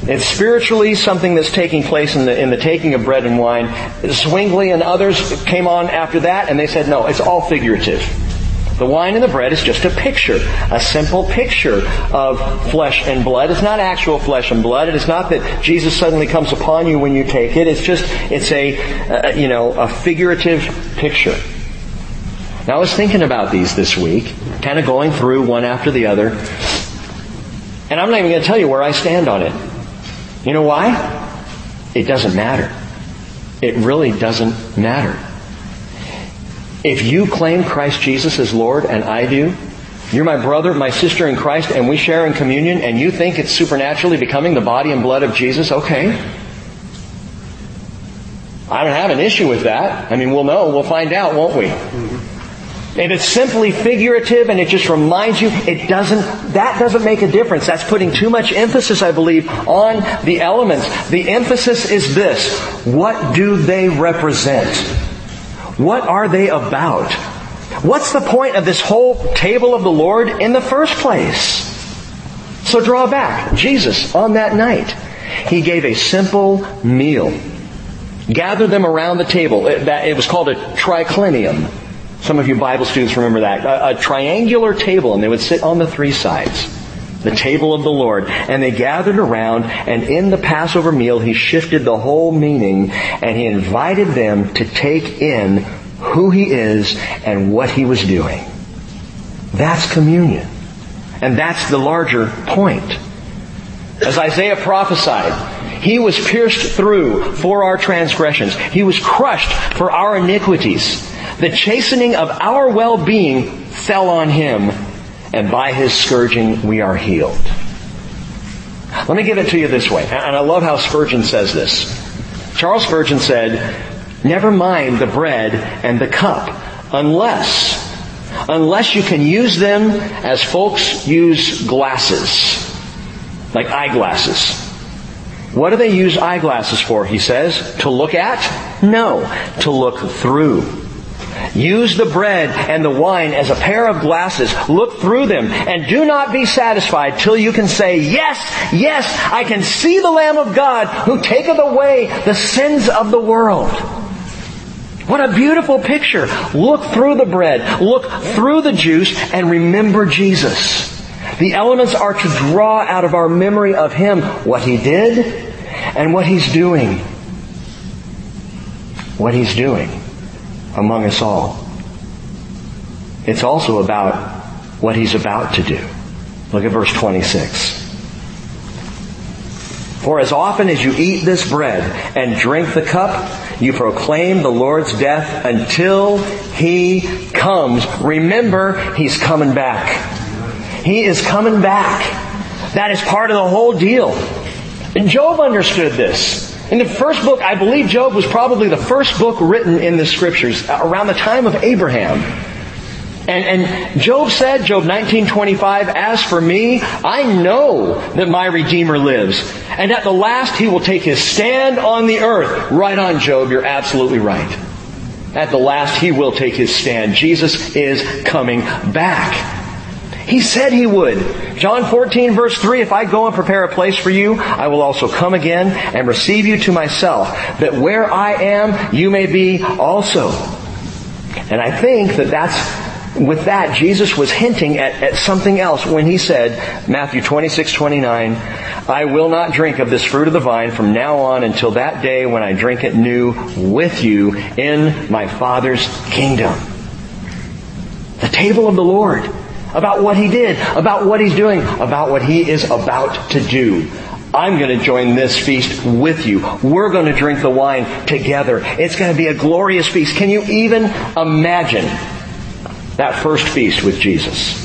A: It's spiritually something that's taking place in the, in the taking of bread and wine. Zwingli and others came on after that and they said, no, it's all figurative. The wine and the bread is just a picture, a simple picture of flesh and blood. It's not actual flesh and blood. It is not that Jesus suddenly comes upon you when you take it. It's just, it's a, uh, you know, a figurative picture. Now I was thinking about these this week, kind of going through one after the other, and I'm not even going to tell you where I stand on it. You know why? It doesn't matter. It really doesn't matter. If you claim Christ Jesus as Lord and I do, you're my brother, my sister in Christ, and we share in communion, and you think it's supernaturally becoming the body and blood of Jesus, okay. I don't have an issue with that. I mean, we'll know. We'll find out, won't we? If it's simply figurative and it just reminds you, it doesn't, that doesn't make a difference. That's putting too much emphasis, I believe, on the elements. The emphasis is this. What do they represent? What are they about? What's the point of this whole table of the Lord in the first place? So draw back. Jesus, on that night, He gave a simple meal. Gathered them around the table. It was called a triclinium. Some of you Bible students remember that. A, a, triangular table, and they would sit on the three sides. The table of the Lord. And they gathered around, and in the Passover meal, he shifted the whole meaning, and he invited them to take in who he is and what he was doing. That's communion. And that's the larger point. As Isaiah prophesied, he was pierced through for our transgressions. He was crushed for our iniquities. The chastening of our well-being fell on him, and by his scourging we are healed. Let me give it to you this way, and I love how Spurgeon says this. Charles Spurgeon said, never mind the bread and the cup, unless, unless you can use them as folks use glasses, like eyeglasses. What do they use eyeglasses for, he says? To look at? No, to look through. Use the bread and the wine as a pair of glasses. Look through them and do not be satisfied till you can say, yes, yes, I can see the Lamb of God who taketh away the sins of the world. What a beautiful picture. Look through the bread, look through the juice, and remember Jesus. The elements are to draw out of our memory of Him what He did and what He's doing. What He's doing among us all. It's also about what he's about to do. Look at verse 26. For as often as you eat this bread and drink the cup, you proclaim the Lord's death until He comes. Remember, He's coming back. He is coming back. That is part of the whole deal. And Job understood this. In the first book, I believe Job was probably the first book written in the scriptures uh, around the time of Abraham. And, and Job said, Job 19:25, "As for me, I know that my Redeemer lives, and at the last he will take his stand on the earth." Right on, Job, you're absolutely right. At the last he will take his stand. Jesus is coming back. He said he would. John 14 verse 3, if I go and prepare a place for you, I will also come again and receive you to myself, that where I am, you may be also. And I think that that's with that, Jesus was hinting at, at, something else when he said, Matthew 26, 29, I will not drink of this fruit of the vine from now on until that day when I drink it new with you in my Father's kingdom. The table of the Lord. About what he did, about what he's doing, about what he is about to do. I'm going to join this feast with you. We're going to drink the wine together. It's going to be a glorious feast. Can you even imagine that first feast with Jesus.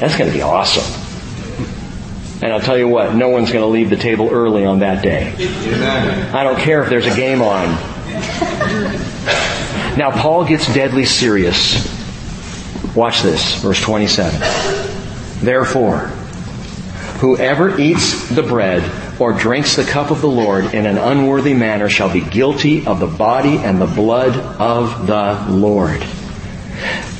A: That's going to be awesome. And I'll tell you what, no one's going to leave the table early on that day. I don't care if there's a game on. Now, Paul gets deadly serious. Watch this, verse 27. Therefore, whoever eats the bread or drinks the cup of the Lord in an unworthy manner shall be guilty of the body and the blood of the Lord.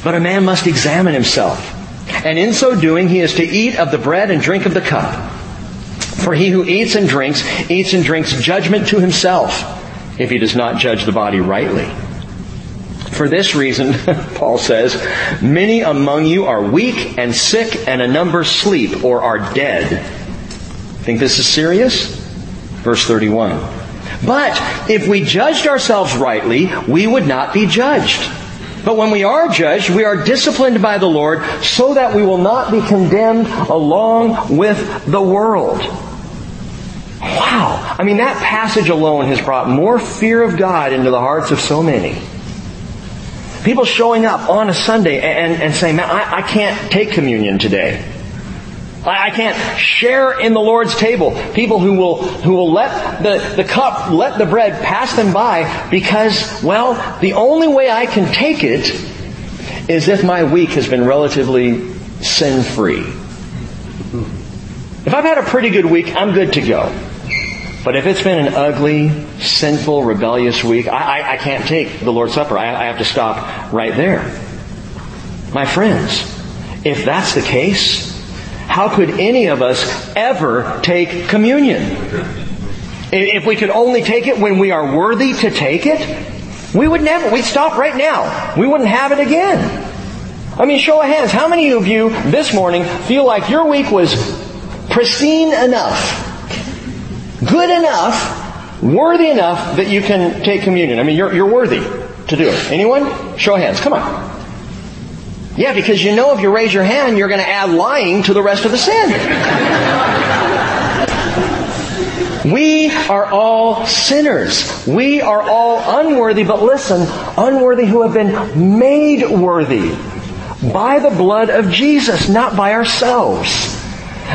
A: But a man must examine himself. And in so doing, he is to eat of the bread and drink of the cup. For he who eats and drinks, eats and drinks judgment to himself, if he does not judge the body rightly. For this reason, Paul says, many among you are weak and sick, and a number sleep or are dead. Think this is serious? Verse 31. But if we judged ourselves rightly, we would not be judged. But when we are judged, we are disciplined by the Lord so that we will not be condemned along with the world. Wow. I mean, that passage alone has brought more fear of God into the hearts of so many. People showing up on a Sunday and, and saying, man, I, I can't take communion today. I can't share in the Lord's table. People who will, who will let the, the cup, let the bread pass them by because, well, the only way I can take it is if my week has been relatively sin free. If I've had a pretty good week, I'm good to go. But if it's been an ugly, sinful, rebellious week, I, I, I can't take the Lord's Supper. I, I have to stop right there. My friends, if that's the case, how could any of us ever take communion? If we could only take it when we are worthy to take it, we would never, we'd stop right now. We wouldn't have it again. I mean, show of hands, how many of you this morning feel like your week was pristine enough, good enough, worthy enough that you can take communion? I mean, you're, you're worthy to do it. Anyone? Show hands. Come on. Yeah, because you know if you raise your hand, you're going to add lying to the rest of the sin. we are all sinners. We are all unworthy, but listen, unworthy who have been made worthy by the blood of Jesus, not by ourselves.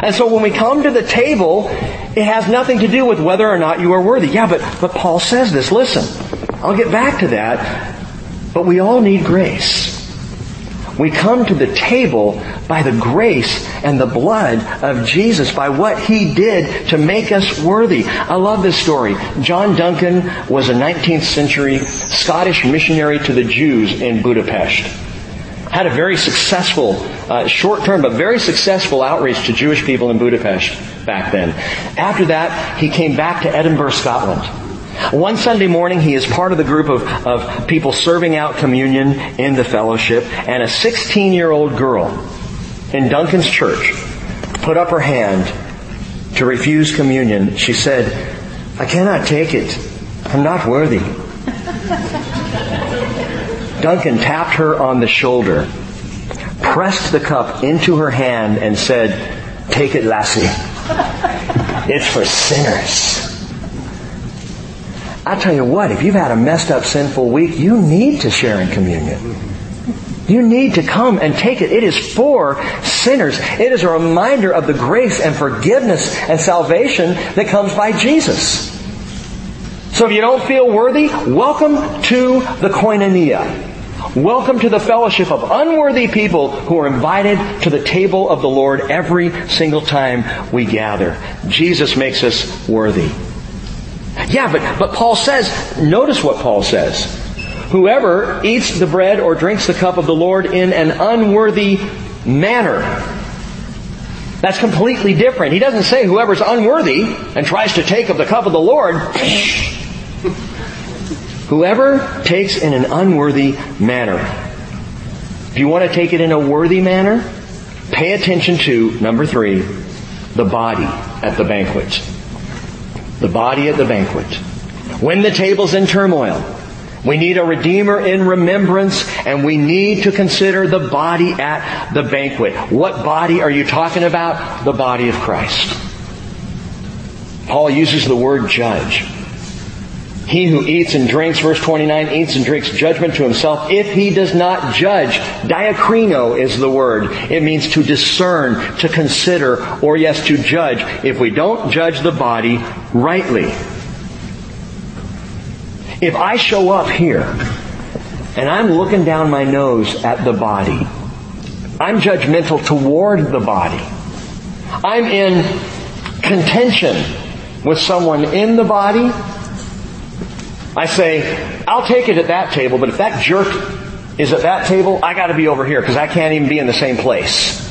A: And so when we come to the table, it has nothing to do with whether or not you are worthy. Yeah, but, but Paul says this. Listen, I'll get back to that. But we all need grace. We come to the table by the grace and the blood of Jesus, by what He did to make us worthy. I love this story. John Duncan was a 19th century Scottish missionary to the Jews in Budapest. Had a very successful, uh, short term, but very successful outreach to Jewish people in Budapest back then. After that, he came back to Edinburgh, Scotland. One Sunday morning, he is part of the group of, of people serving out communion in the fellowship, and a 16 year old girl in Duncan's church put up her hand to refuse communion. She said, I cannot take it. I'm not worthy. Duncan tapped her on the shoulder, pressed the cup into her hand, and said, Take it, lassie. It's for sinners. I tell you what, if you've had a messed up sinful week, you need to share in communion. You need to come and take it. It is for sinners. It is a reminder of the grace and forgiveness and salvation that comes by Jesus. So if you don't feel worthy, welcome to the koinonia. Welcome to the fellowship of unworthy people who are invited to the table of the Lord every single time we gather. Jesus makes us worthy. Yeah, but, but Paul says, notice what Paul says. Whoever eats the bread or drinks the cup of the Lord in an unworthy manner. That's completely different. He doesn't say whoever's unworthy and tries to take of the cup of the Lord. Whoever takes in an unworthy manner. If you want to take it in a worthy manner, pay attention to, number three, the body at the banquet. The body at the banquet. When the table's in turmoil, we need a Redeemer in remembrance and we need to consider the body at the banquet. What body are you talking about? The body of Christ. Paul uses the word judge. He who eats and drinks, verse 29, eats and drinks judgment to himself if he does not judge. Diakrino is the word. It means to discern, to consider, or yes, to judge if we don't judge the body rightly. If I show up here and I'm looking down my nose at the body, I'm judgmental toward the body. I'm in contention with someone in the body I say, I'll take it at that table, but if that jerk is at that table, I gotta be over here because I can't even be in the same place.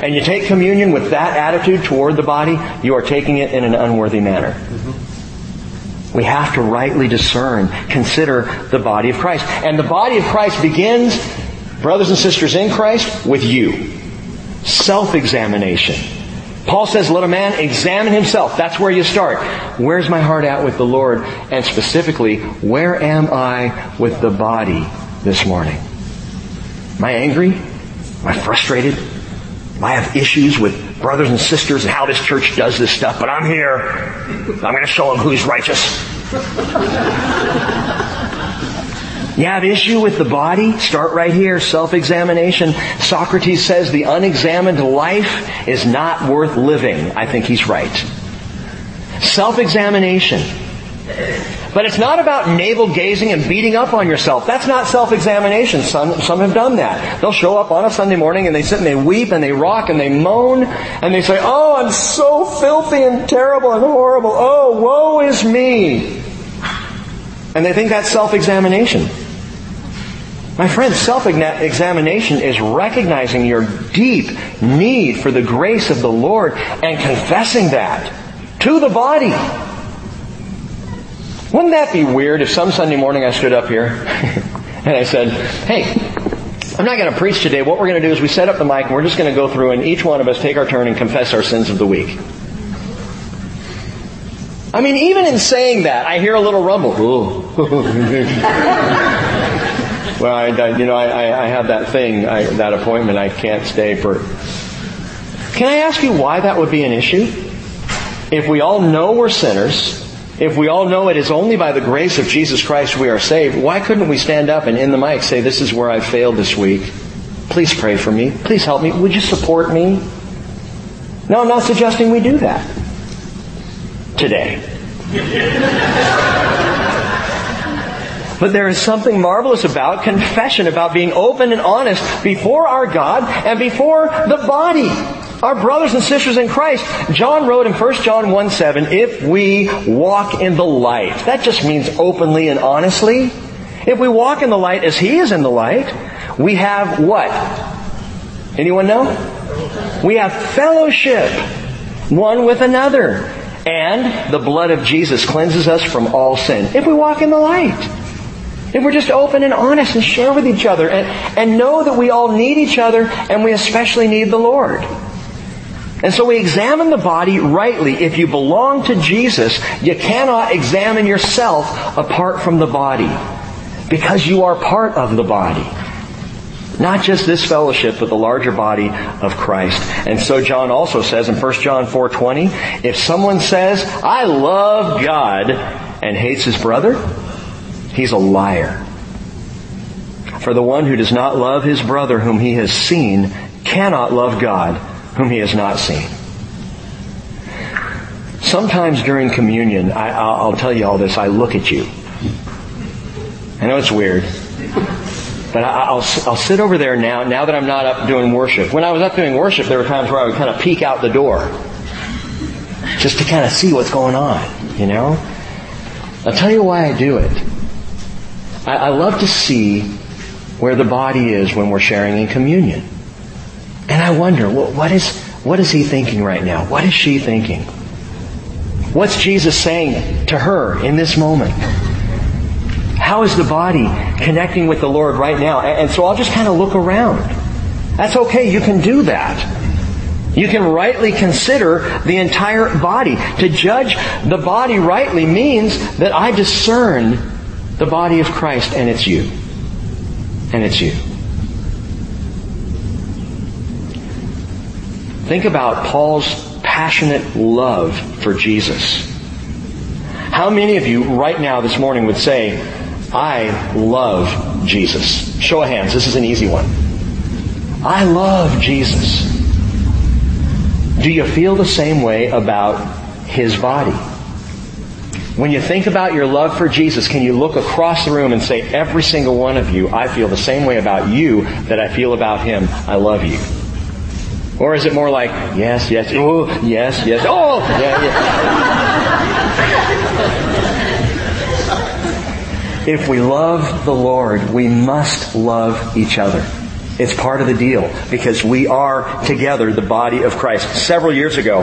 A: And you take communion with that attitude toward the body, you are taking it in an unworthy manner. Mm-hmm. We have to rightly discern, consider the body of Christ. And the body of Christ begins, brothers and sisters in Christ, with you. Self-examination. Paul says, let a man examine himself. That's where you start. Where's my heart at with the Lord? And specifically, where am I with the body this morning? Am I angry? Am I frustrated? Am I have issues with brothers and sisters and how this church does this stuff, but I'm here. I'm going to show them who's righteous. You have issue with the body? Start right here. Self-examination. Socrates says the unexamined life is not worth living. I think he's right. Self-examination. But it's not about navel gazing and beating up on yourself. That's not self-examination. Some, some have done that. They'll show up on a Sunday morning and they sit and they weep and they rock and they moan and they say, Oh, I'm so filthy and terrible and horrible. Oh, woe is me. And they think that's self-examination. My friend, self-examination is recognizing your deep need for the grace of the Lord and confessing that to the body. Wouldn't that be weird if some Sunday morning I stood up here and I said, hey, I'm not going to preach today. What we're going to do is we set up the mic and we're just going to go through and each one of us take our turn and confess our sins of the week. I mean, even in saying that, I hear a little rumble. well, I, you know, I, I have that thing, I, that appointment. I can't stay for. Can I ask you why that would be an issue? If we all know we're sinners, if we all know it is only by the grace of Jesus Christ we are saved, why couldn't we stand up and in the mic say, "This is where I failed this week. Please pray for me. Please help me. Would you support me?" No, I'm not suggesting we do that today. But there is something marvelous about confession, about being open and honest before our God and before the body. Our brothers and sisters in Christ. John wrote in 1 John 1 7, if we walk in the light. That just means openly and honestly. If we walk in the light as He is in the light, we have what? Anyone know? We have fellowship one with another. And the blood of Jesus cleanses us from all sin. If we walk in the light. If we're just open and honest and share with each other and, and know that we all need each other and we especially need the Lord. And so we examine the body rightly. If you belong to Jesus, you cannot examine yourself apart from the body because you are part of the body. Not just this fellowship, but the larger body of Christ. And so John also says in 1 John 4.20, if someone says, I love God and hates his brother, he's a liar. For the one who does not love his brother whom he has seen cannot love God whom he has not seen. Sometimes during communion, I, will tell you all this, I look at you. I know it's weird. But I'll, I'll sit over there now, now that I'm not up doing worship. When I was up doing worship, there were times where I would kind of peek out the door. Just to kind of see what's going on, you know? I'll tell you why I do it. I, I love to see where the body is when we're sharing in communion. And I wonder, what is, what is he thinking right now? What is she thinking? What's Jesus saying to her in this moment? How is the body connecting with the Lord right now? And so I'll just kind of look around. That's okay. You can do that. You can rightly consider the entire body. To judge the body rightly means that I discern the body of Christ and it's you. And it's you. Think about Paul's passionate love for Jesus. How many of you right now this morning would say, I love Jesus. Show of hands. This is an easy one. I love Jesus. Do you feel the same way about His body? When you think about your love for Jesus, can you look across the room and say, every single one of you, I feel the same way about you that I feel about Him. I love you. Or is it more like, yes, yes, oh, yes, yes, oh, yeah, yeah. If we love the Lord, we must love each other. It's part of the deal because we are together the body of Christ. Several years ago,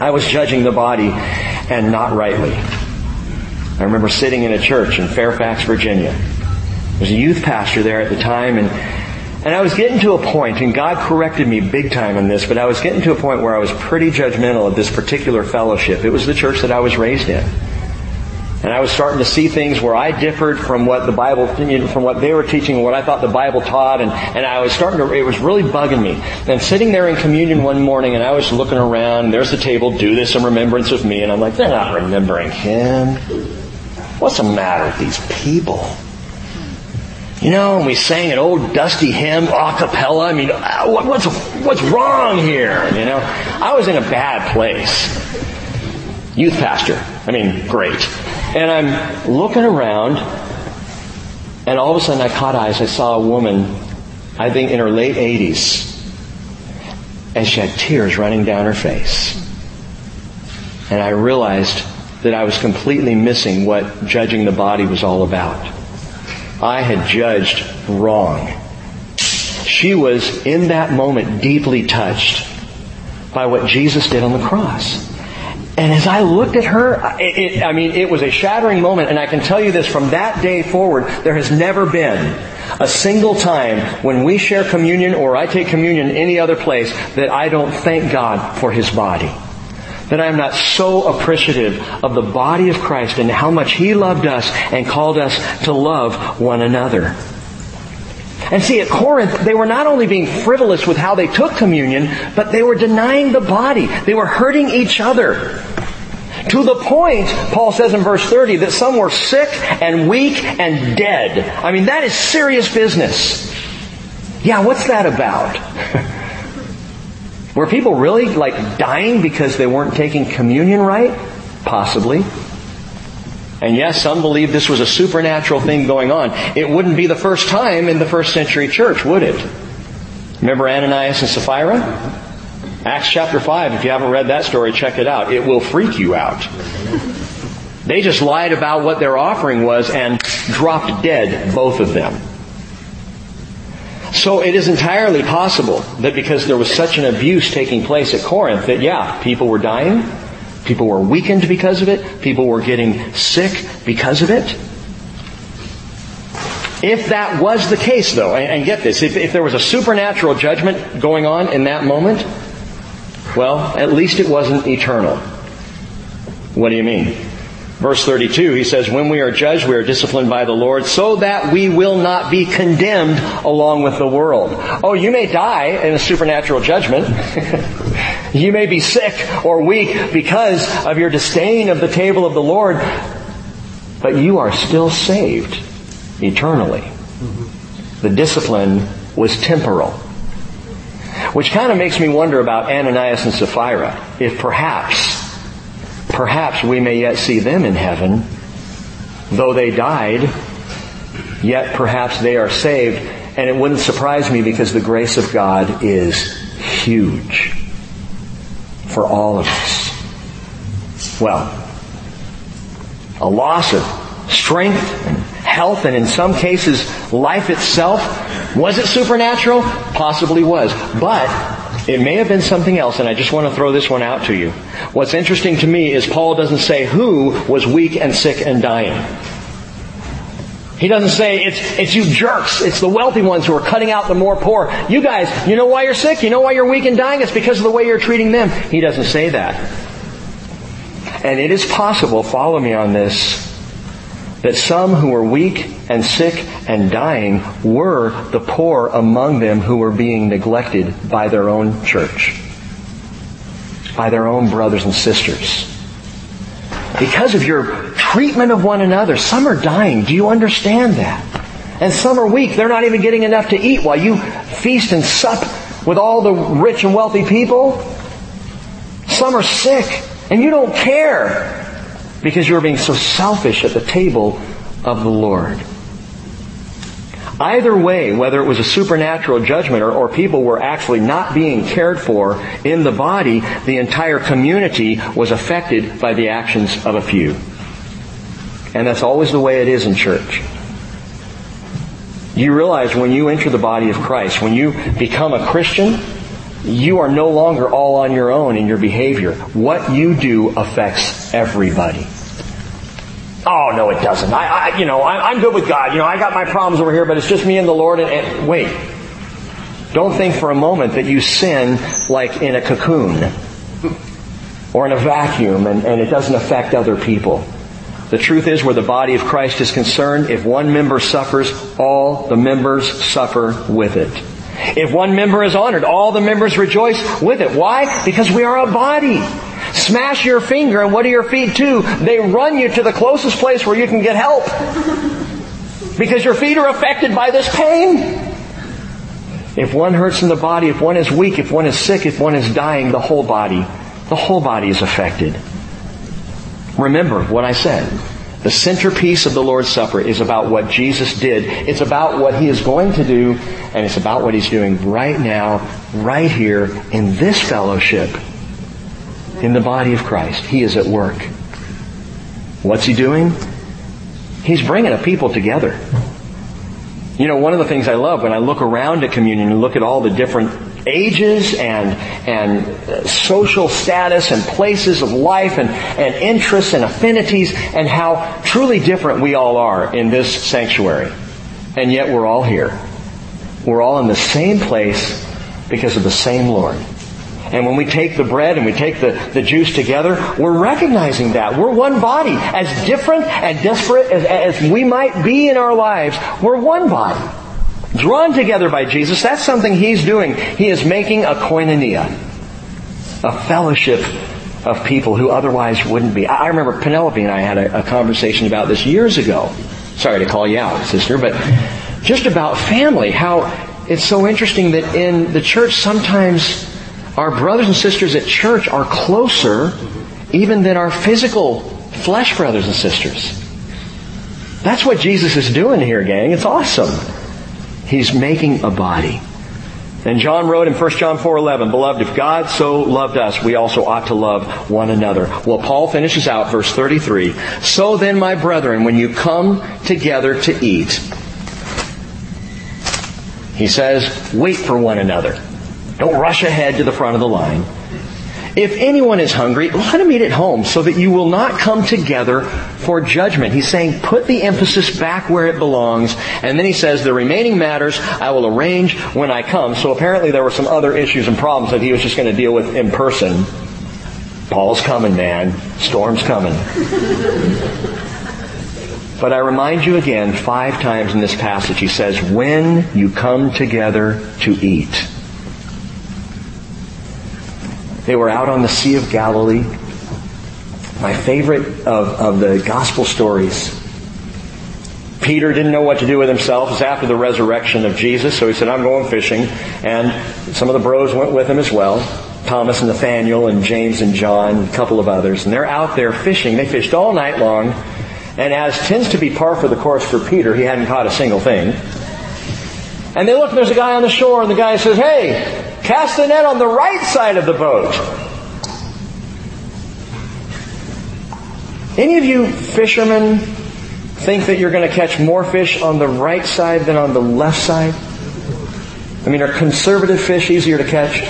A: I was judging the body and not rightly. I remember sitting in a church in Fairfax, Virginia. There was a youth pastor there at the time and and I was getting to a point, and God corrected me big time on this, but I was getting to a point where I was pretty judgmental of this particular fellowship. It was the church that I was raised in. And I was starting to see things where I differed from what the Bible, from what they were teaching what I thought the Bible taught. And, and I was starting to, it was really bugging me. And sitting there in communion one morning and I was looking around and there's the table, do this in remembrance of me. And I'm like, they're not remembering him. What's the matter with these people? You know, and we sang an old dusty hymn a cappella. I mean, uh, what's, what's wrong here? You know, I was in a bad place. Youth pastor. I mean, great. And I'm looking around, and all of a sudden I caught eyes. I saw a woman, I think in her late 80s, and she had tears running down her face. And I realized that I was completely missing what judging the body was all about. I had judged wrong. She was in that moment deeply touched by what Jesus did on the cross. And as I looked at her, it, it, I mean, it was a shattering moment. And I can tell you this, from that day forward, there has never been a single time when we share communion or I take communion any other place that I don't thank God for His body. That I am not so appreciative of the body of Christ and how much He loved us and called us to love one another. And see, at Corinth, they were not only being frivolous with how they took communion, but they were denying the body. They were hurting each other. To the point, Paul says in verse 30, that some were sick and weak and dead. I mean, that is serious business. Yeah, what's that about? were people really like dying because they weren't taking communion right? Possibly. And yes, some believe this was a supernatural thing going on. It wouldn't be the first time in the first century church, would it? Remember Ananias and Sapphira? Acts chapter 5, if you haven't read that story, check it out. It will freak you out. They just lied about what their offering was and dropped dead, both of them. So it is entirely possible that because there was such an abuse taking place at Corinth that yeah, people were dying, People were weakened because of it. People were getting sick because of it. If that was the case, though, and, get this, if, if there was a supernatural judgment going on in that moment, well, at least it wasn't eternal. What do you mean? Verse 32, he says, When we are judged, we are disciplined by the Lord so that we will not be condemned along with the world. Oh, you may die in a supernatural judgment. you may be sick or weak because of your disdain of the table of the Lord, but you are still saved eternally. Mm-hmm. The discipline was temporal. Which kind of makes me wonder about Ananias and Sapphira. If perhaps Perhaps we may yet see them in heaven. Though they died, yet perhaps they are saved. And it wouldn't surprise me because the grace of God is huge for all of us. Well, a loss of strength and health and in some cases life itself. Was it supernatural? Possibly was. But it may have been something else, and I just want to throw this one out to you. What's interesting to me is Paul doesn't say who was weak and sick and dying. He doesn't say it's, it's you jerks. It's the wealthy ones who are cutting out the more poor. You guys, you know why you're sick? You know why you're weak and dying? It's because of the way you're treating them. He doesn't say that. And it is possible, follow me on this, that some who were weak and sick and dying were the poor among them who were being neglected by their own church, by their own brothers and sisters. Because of your treatment of one another, some are dying. Do you understand that? And some are weak. They're not even getting enough to eat while you feast and sup with all the rich and wealthy people. Some are sick and you don't care because you're being so selfish at the table of the Lord. Either way, whether it was a supernatural judgment or, or, people were actually not being cared for in the body, the entire community was affected by the actions of a few. And that's always the way it is in church. You realize when you enter the body of Christ, when you become a Christian, you are no longer all on your own in your behavior. What you do affects everybody. Oh no, it doesn't. I, I you know, I, am good with God. You know, I got my problems over here, but it's just me and the Lord. And, and wait, don't think for a moment that you sin like in a cocoon or in a vacuum, and, and it doesn't affect other people. The truth is, where the body of Christ is concerned, if one member suffers, all the members suffer with it. If one member is honored, all the members rejoice with it. Why? Because we are a body. Smash your finger and what do your feet do? They run you to the closest place where you can get help. Because your feet are affected by this pain. If one hurts in the body, if one is weak, if one is sick, if one is dying, the whole body, the whole body is affected. Remember what I said. The centerpiece of the Lord's Supper is about what Jesus did. It's about what He is going to do, and it's about what He's doing right now, right here, in this fellowship, in the body of Christ. He is at work. What's He doing? He's bringing a people together. You know, one of the things I love when I look around at communion and look at all the different ages and, and uh, social status and places of life and, and interests and affinities and how truly different we all are in this sanctuary. And yet we're all here. We're all in the same place because of the same Lord. And when we take the bread and we take the, the juice together, we're recognizing that. We're one body. As different and disparate as, as we might be in our lives, we're one body. Drawn together by Jesus, that's something He's doing. He is making a koinonia, a fellowship of people who otherwise wouldn't be. I remember Penelope and I had a, a conversation about this years ago. Sorry to call you out, sister, but just about family, how it's so interesting that in the church sometimes our brothers and sisters at church are closer even than our physical flesh brothers and sisters. That's what Jesus is doing here, gang. It's awesome. He's making a body. And John wrote in 1 John 4:11, "Beloved, if God so loved us, we also ought to love one another." Well, Paul finishes out verse 33, "So then, my brethren, when you come together to eat, he says, wait for one another. Don't rush ahead to the front of the line. If anyone is hungry, let him eat at home so that you will not come together for judgment. He's saying put the emphasis back where it belongs. And then he says the remaining matters I will arrange when I come. So apparently there were some other issues and problems that he was just going to deal with in person. Paul's coming, man. Storm's coming. But I remind you again, five times in this passage, he says, when you come together to eat. They were out on the Sea of Galilee. My favorite of, of the gospel stories. Peter didn't know what to do with himself. It was after the resurrection of Jesus, so he said, I'm going fishing. And some of the bros went with him as well. Thomas and Nathaniel and James and John, a couple of others. And they're out there fishing. They fished all night long. And as tends to be par for the course for Peter, he hadn't caught a single thing. And they look, and there's a guy on the shore, and the guy says, Hey, cast the net on the right side of the boat. Any of you fishermen think that you're going to catch more fish on the right side than on the left side? I mean, are conservative fish easier to catch?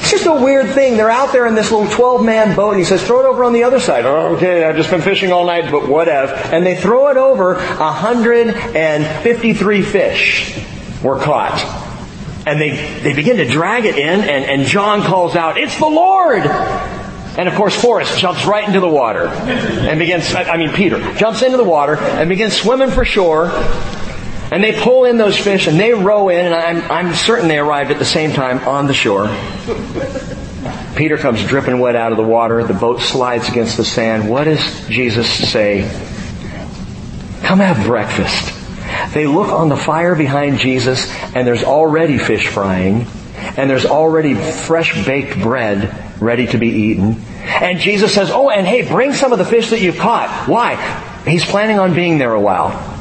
A: it's just a weird thing. They're out there in this little 12 man boat and he says, throw it over on the other side. Oh, okay, I've just been fishing all night, but whatever. And they throw it over, 153 fish were caught. And they, they begin to drag it in and, and John calls out, it's the Lord! And of course, Forrest jumps right into the water and begins, I mean, Peter jumps into the water and begins swimming for shore. And they pull in those fish and they row in, and I'm, I'm certain they arrived at the same time on the shore. Peter comes dripping wet out of the water. The boat slides against the sand. What does Jesus say? Come have breakfast. They look on the fire behind Jesus, and there's already fish frying, and there's already fresh baked bread ready to be eaten. And Jesus says, oh, and hey, bring some of the fish that you've caught. Why? He's planning on being there a while.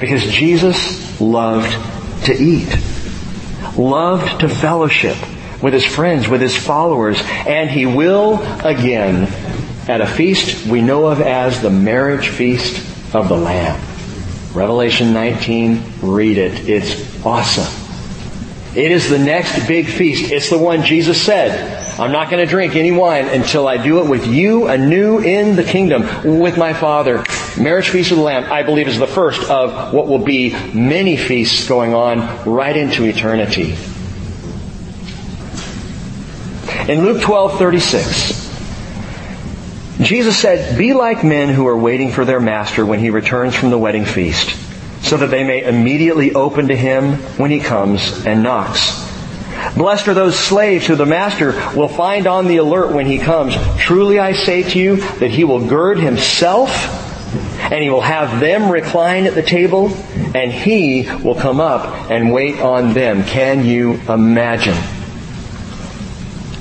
A: Because Jesus loved to eat. Loved to fellowship with his friends, with his followers, and he will again at a feast we know of as the marriage feast of the Lamb. Revelation 19, read it. It's awesome. It is the next big feast. It's the one Jesus said, I'm not going to drink any wine until I do it with you anew in the kingdom with my Father. Marriage Feast of the Lamb, I believe, is the first of what will be many feasts going on right into eternity. In Luke 12, 36, Jesus said, Be like men who are waiting for their master when he returns from the wedding feast so that they may immediately open to him when he comes and knocks. Blessed are those slaves who the master will find on the alert when he comes. Truly I say to you that he will gird himself and he will have them recline at the table and he will come up and wait on them. Can you imagine?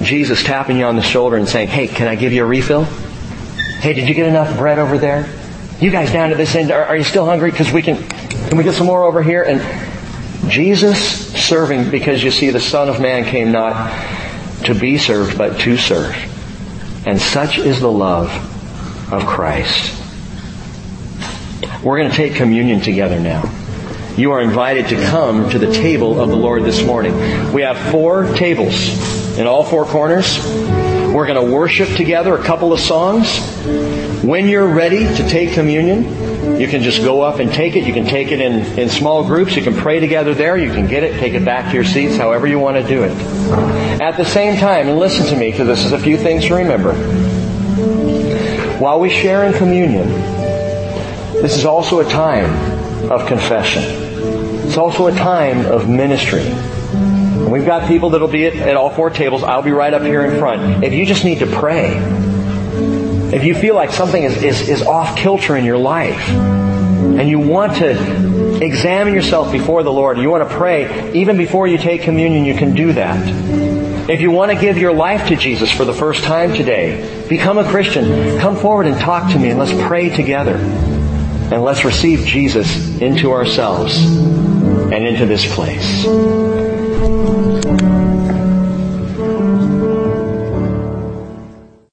A: Jesus tapping you on the shoulder and saying, hey, can I give you a refill? Hey, did you get enough bread over there? You guys down to this end, are, are you still hungry? Because we can, can we get some more over here? And Jesus serving because you see the Son of Man came not to be served, but to serve. And such is the love of Christ. We're going to take communion together now. You are invited to come to the table of the Lord this morning. We have four tables in all four corners. We're going to worship together a couple of songs. When you're ready to take communion, you can just go up and take it. You can take it in, in small groups. You can pray together there. You can get it, take it back to your seats, however you want to do it. At the same time, and listen to me, because this is a few things to remember. While we share in communion, this is also a time of confession. It's also a time of ministry. We've got people that'll be at, at all four tables. I'll be right up here in front. If you just need to pray, if you feel like something is, is, is off kilter in your life, and you want to examine yourself before the Lord, you want to pray, even before you take communion, you can do that. If you want to give your life to Jesus for the first time today, become a Christian, come forward and talk to me and let's pray together. And let's receive Jesus into ourselves and into this place.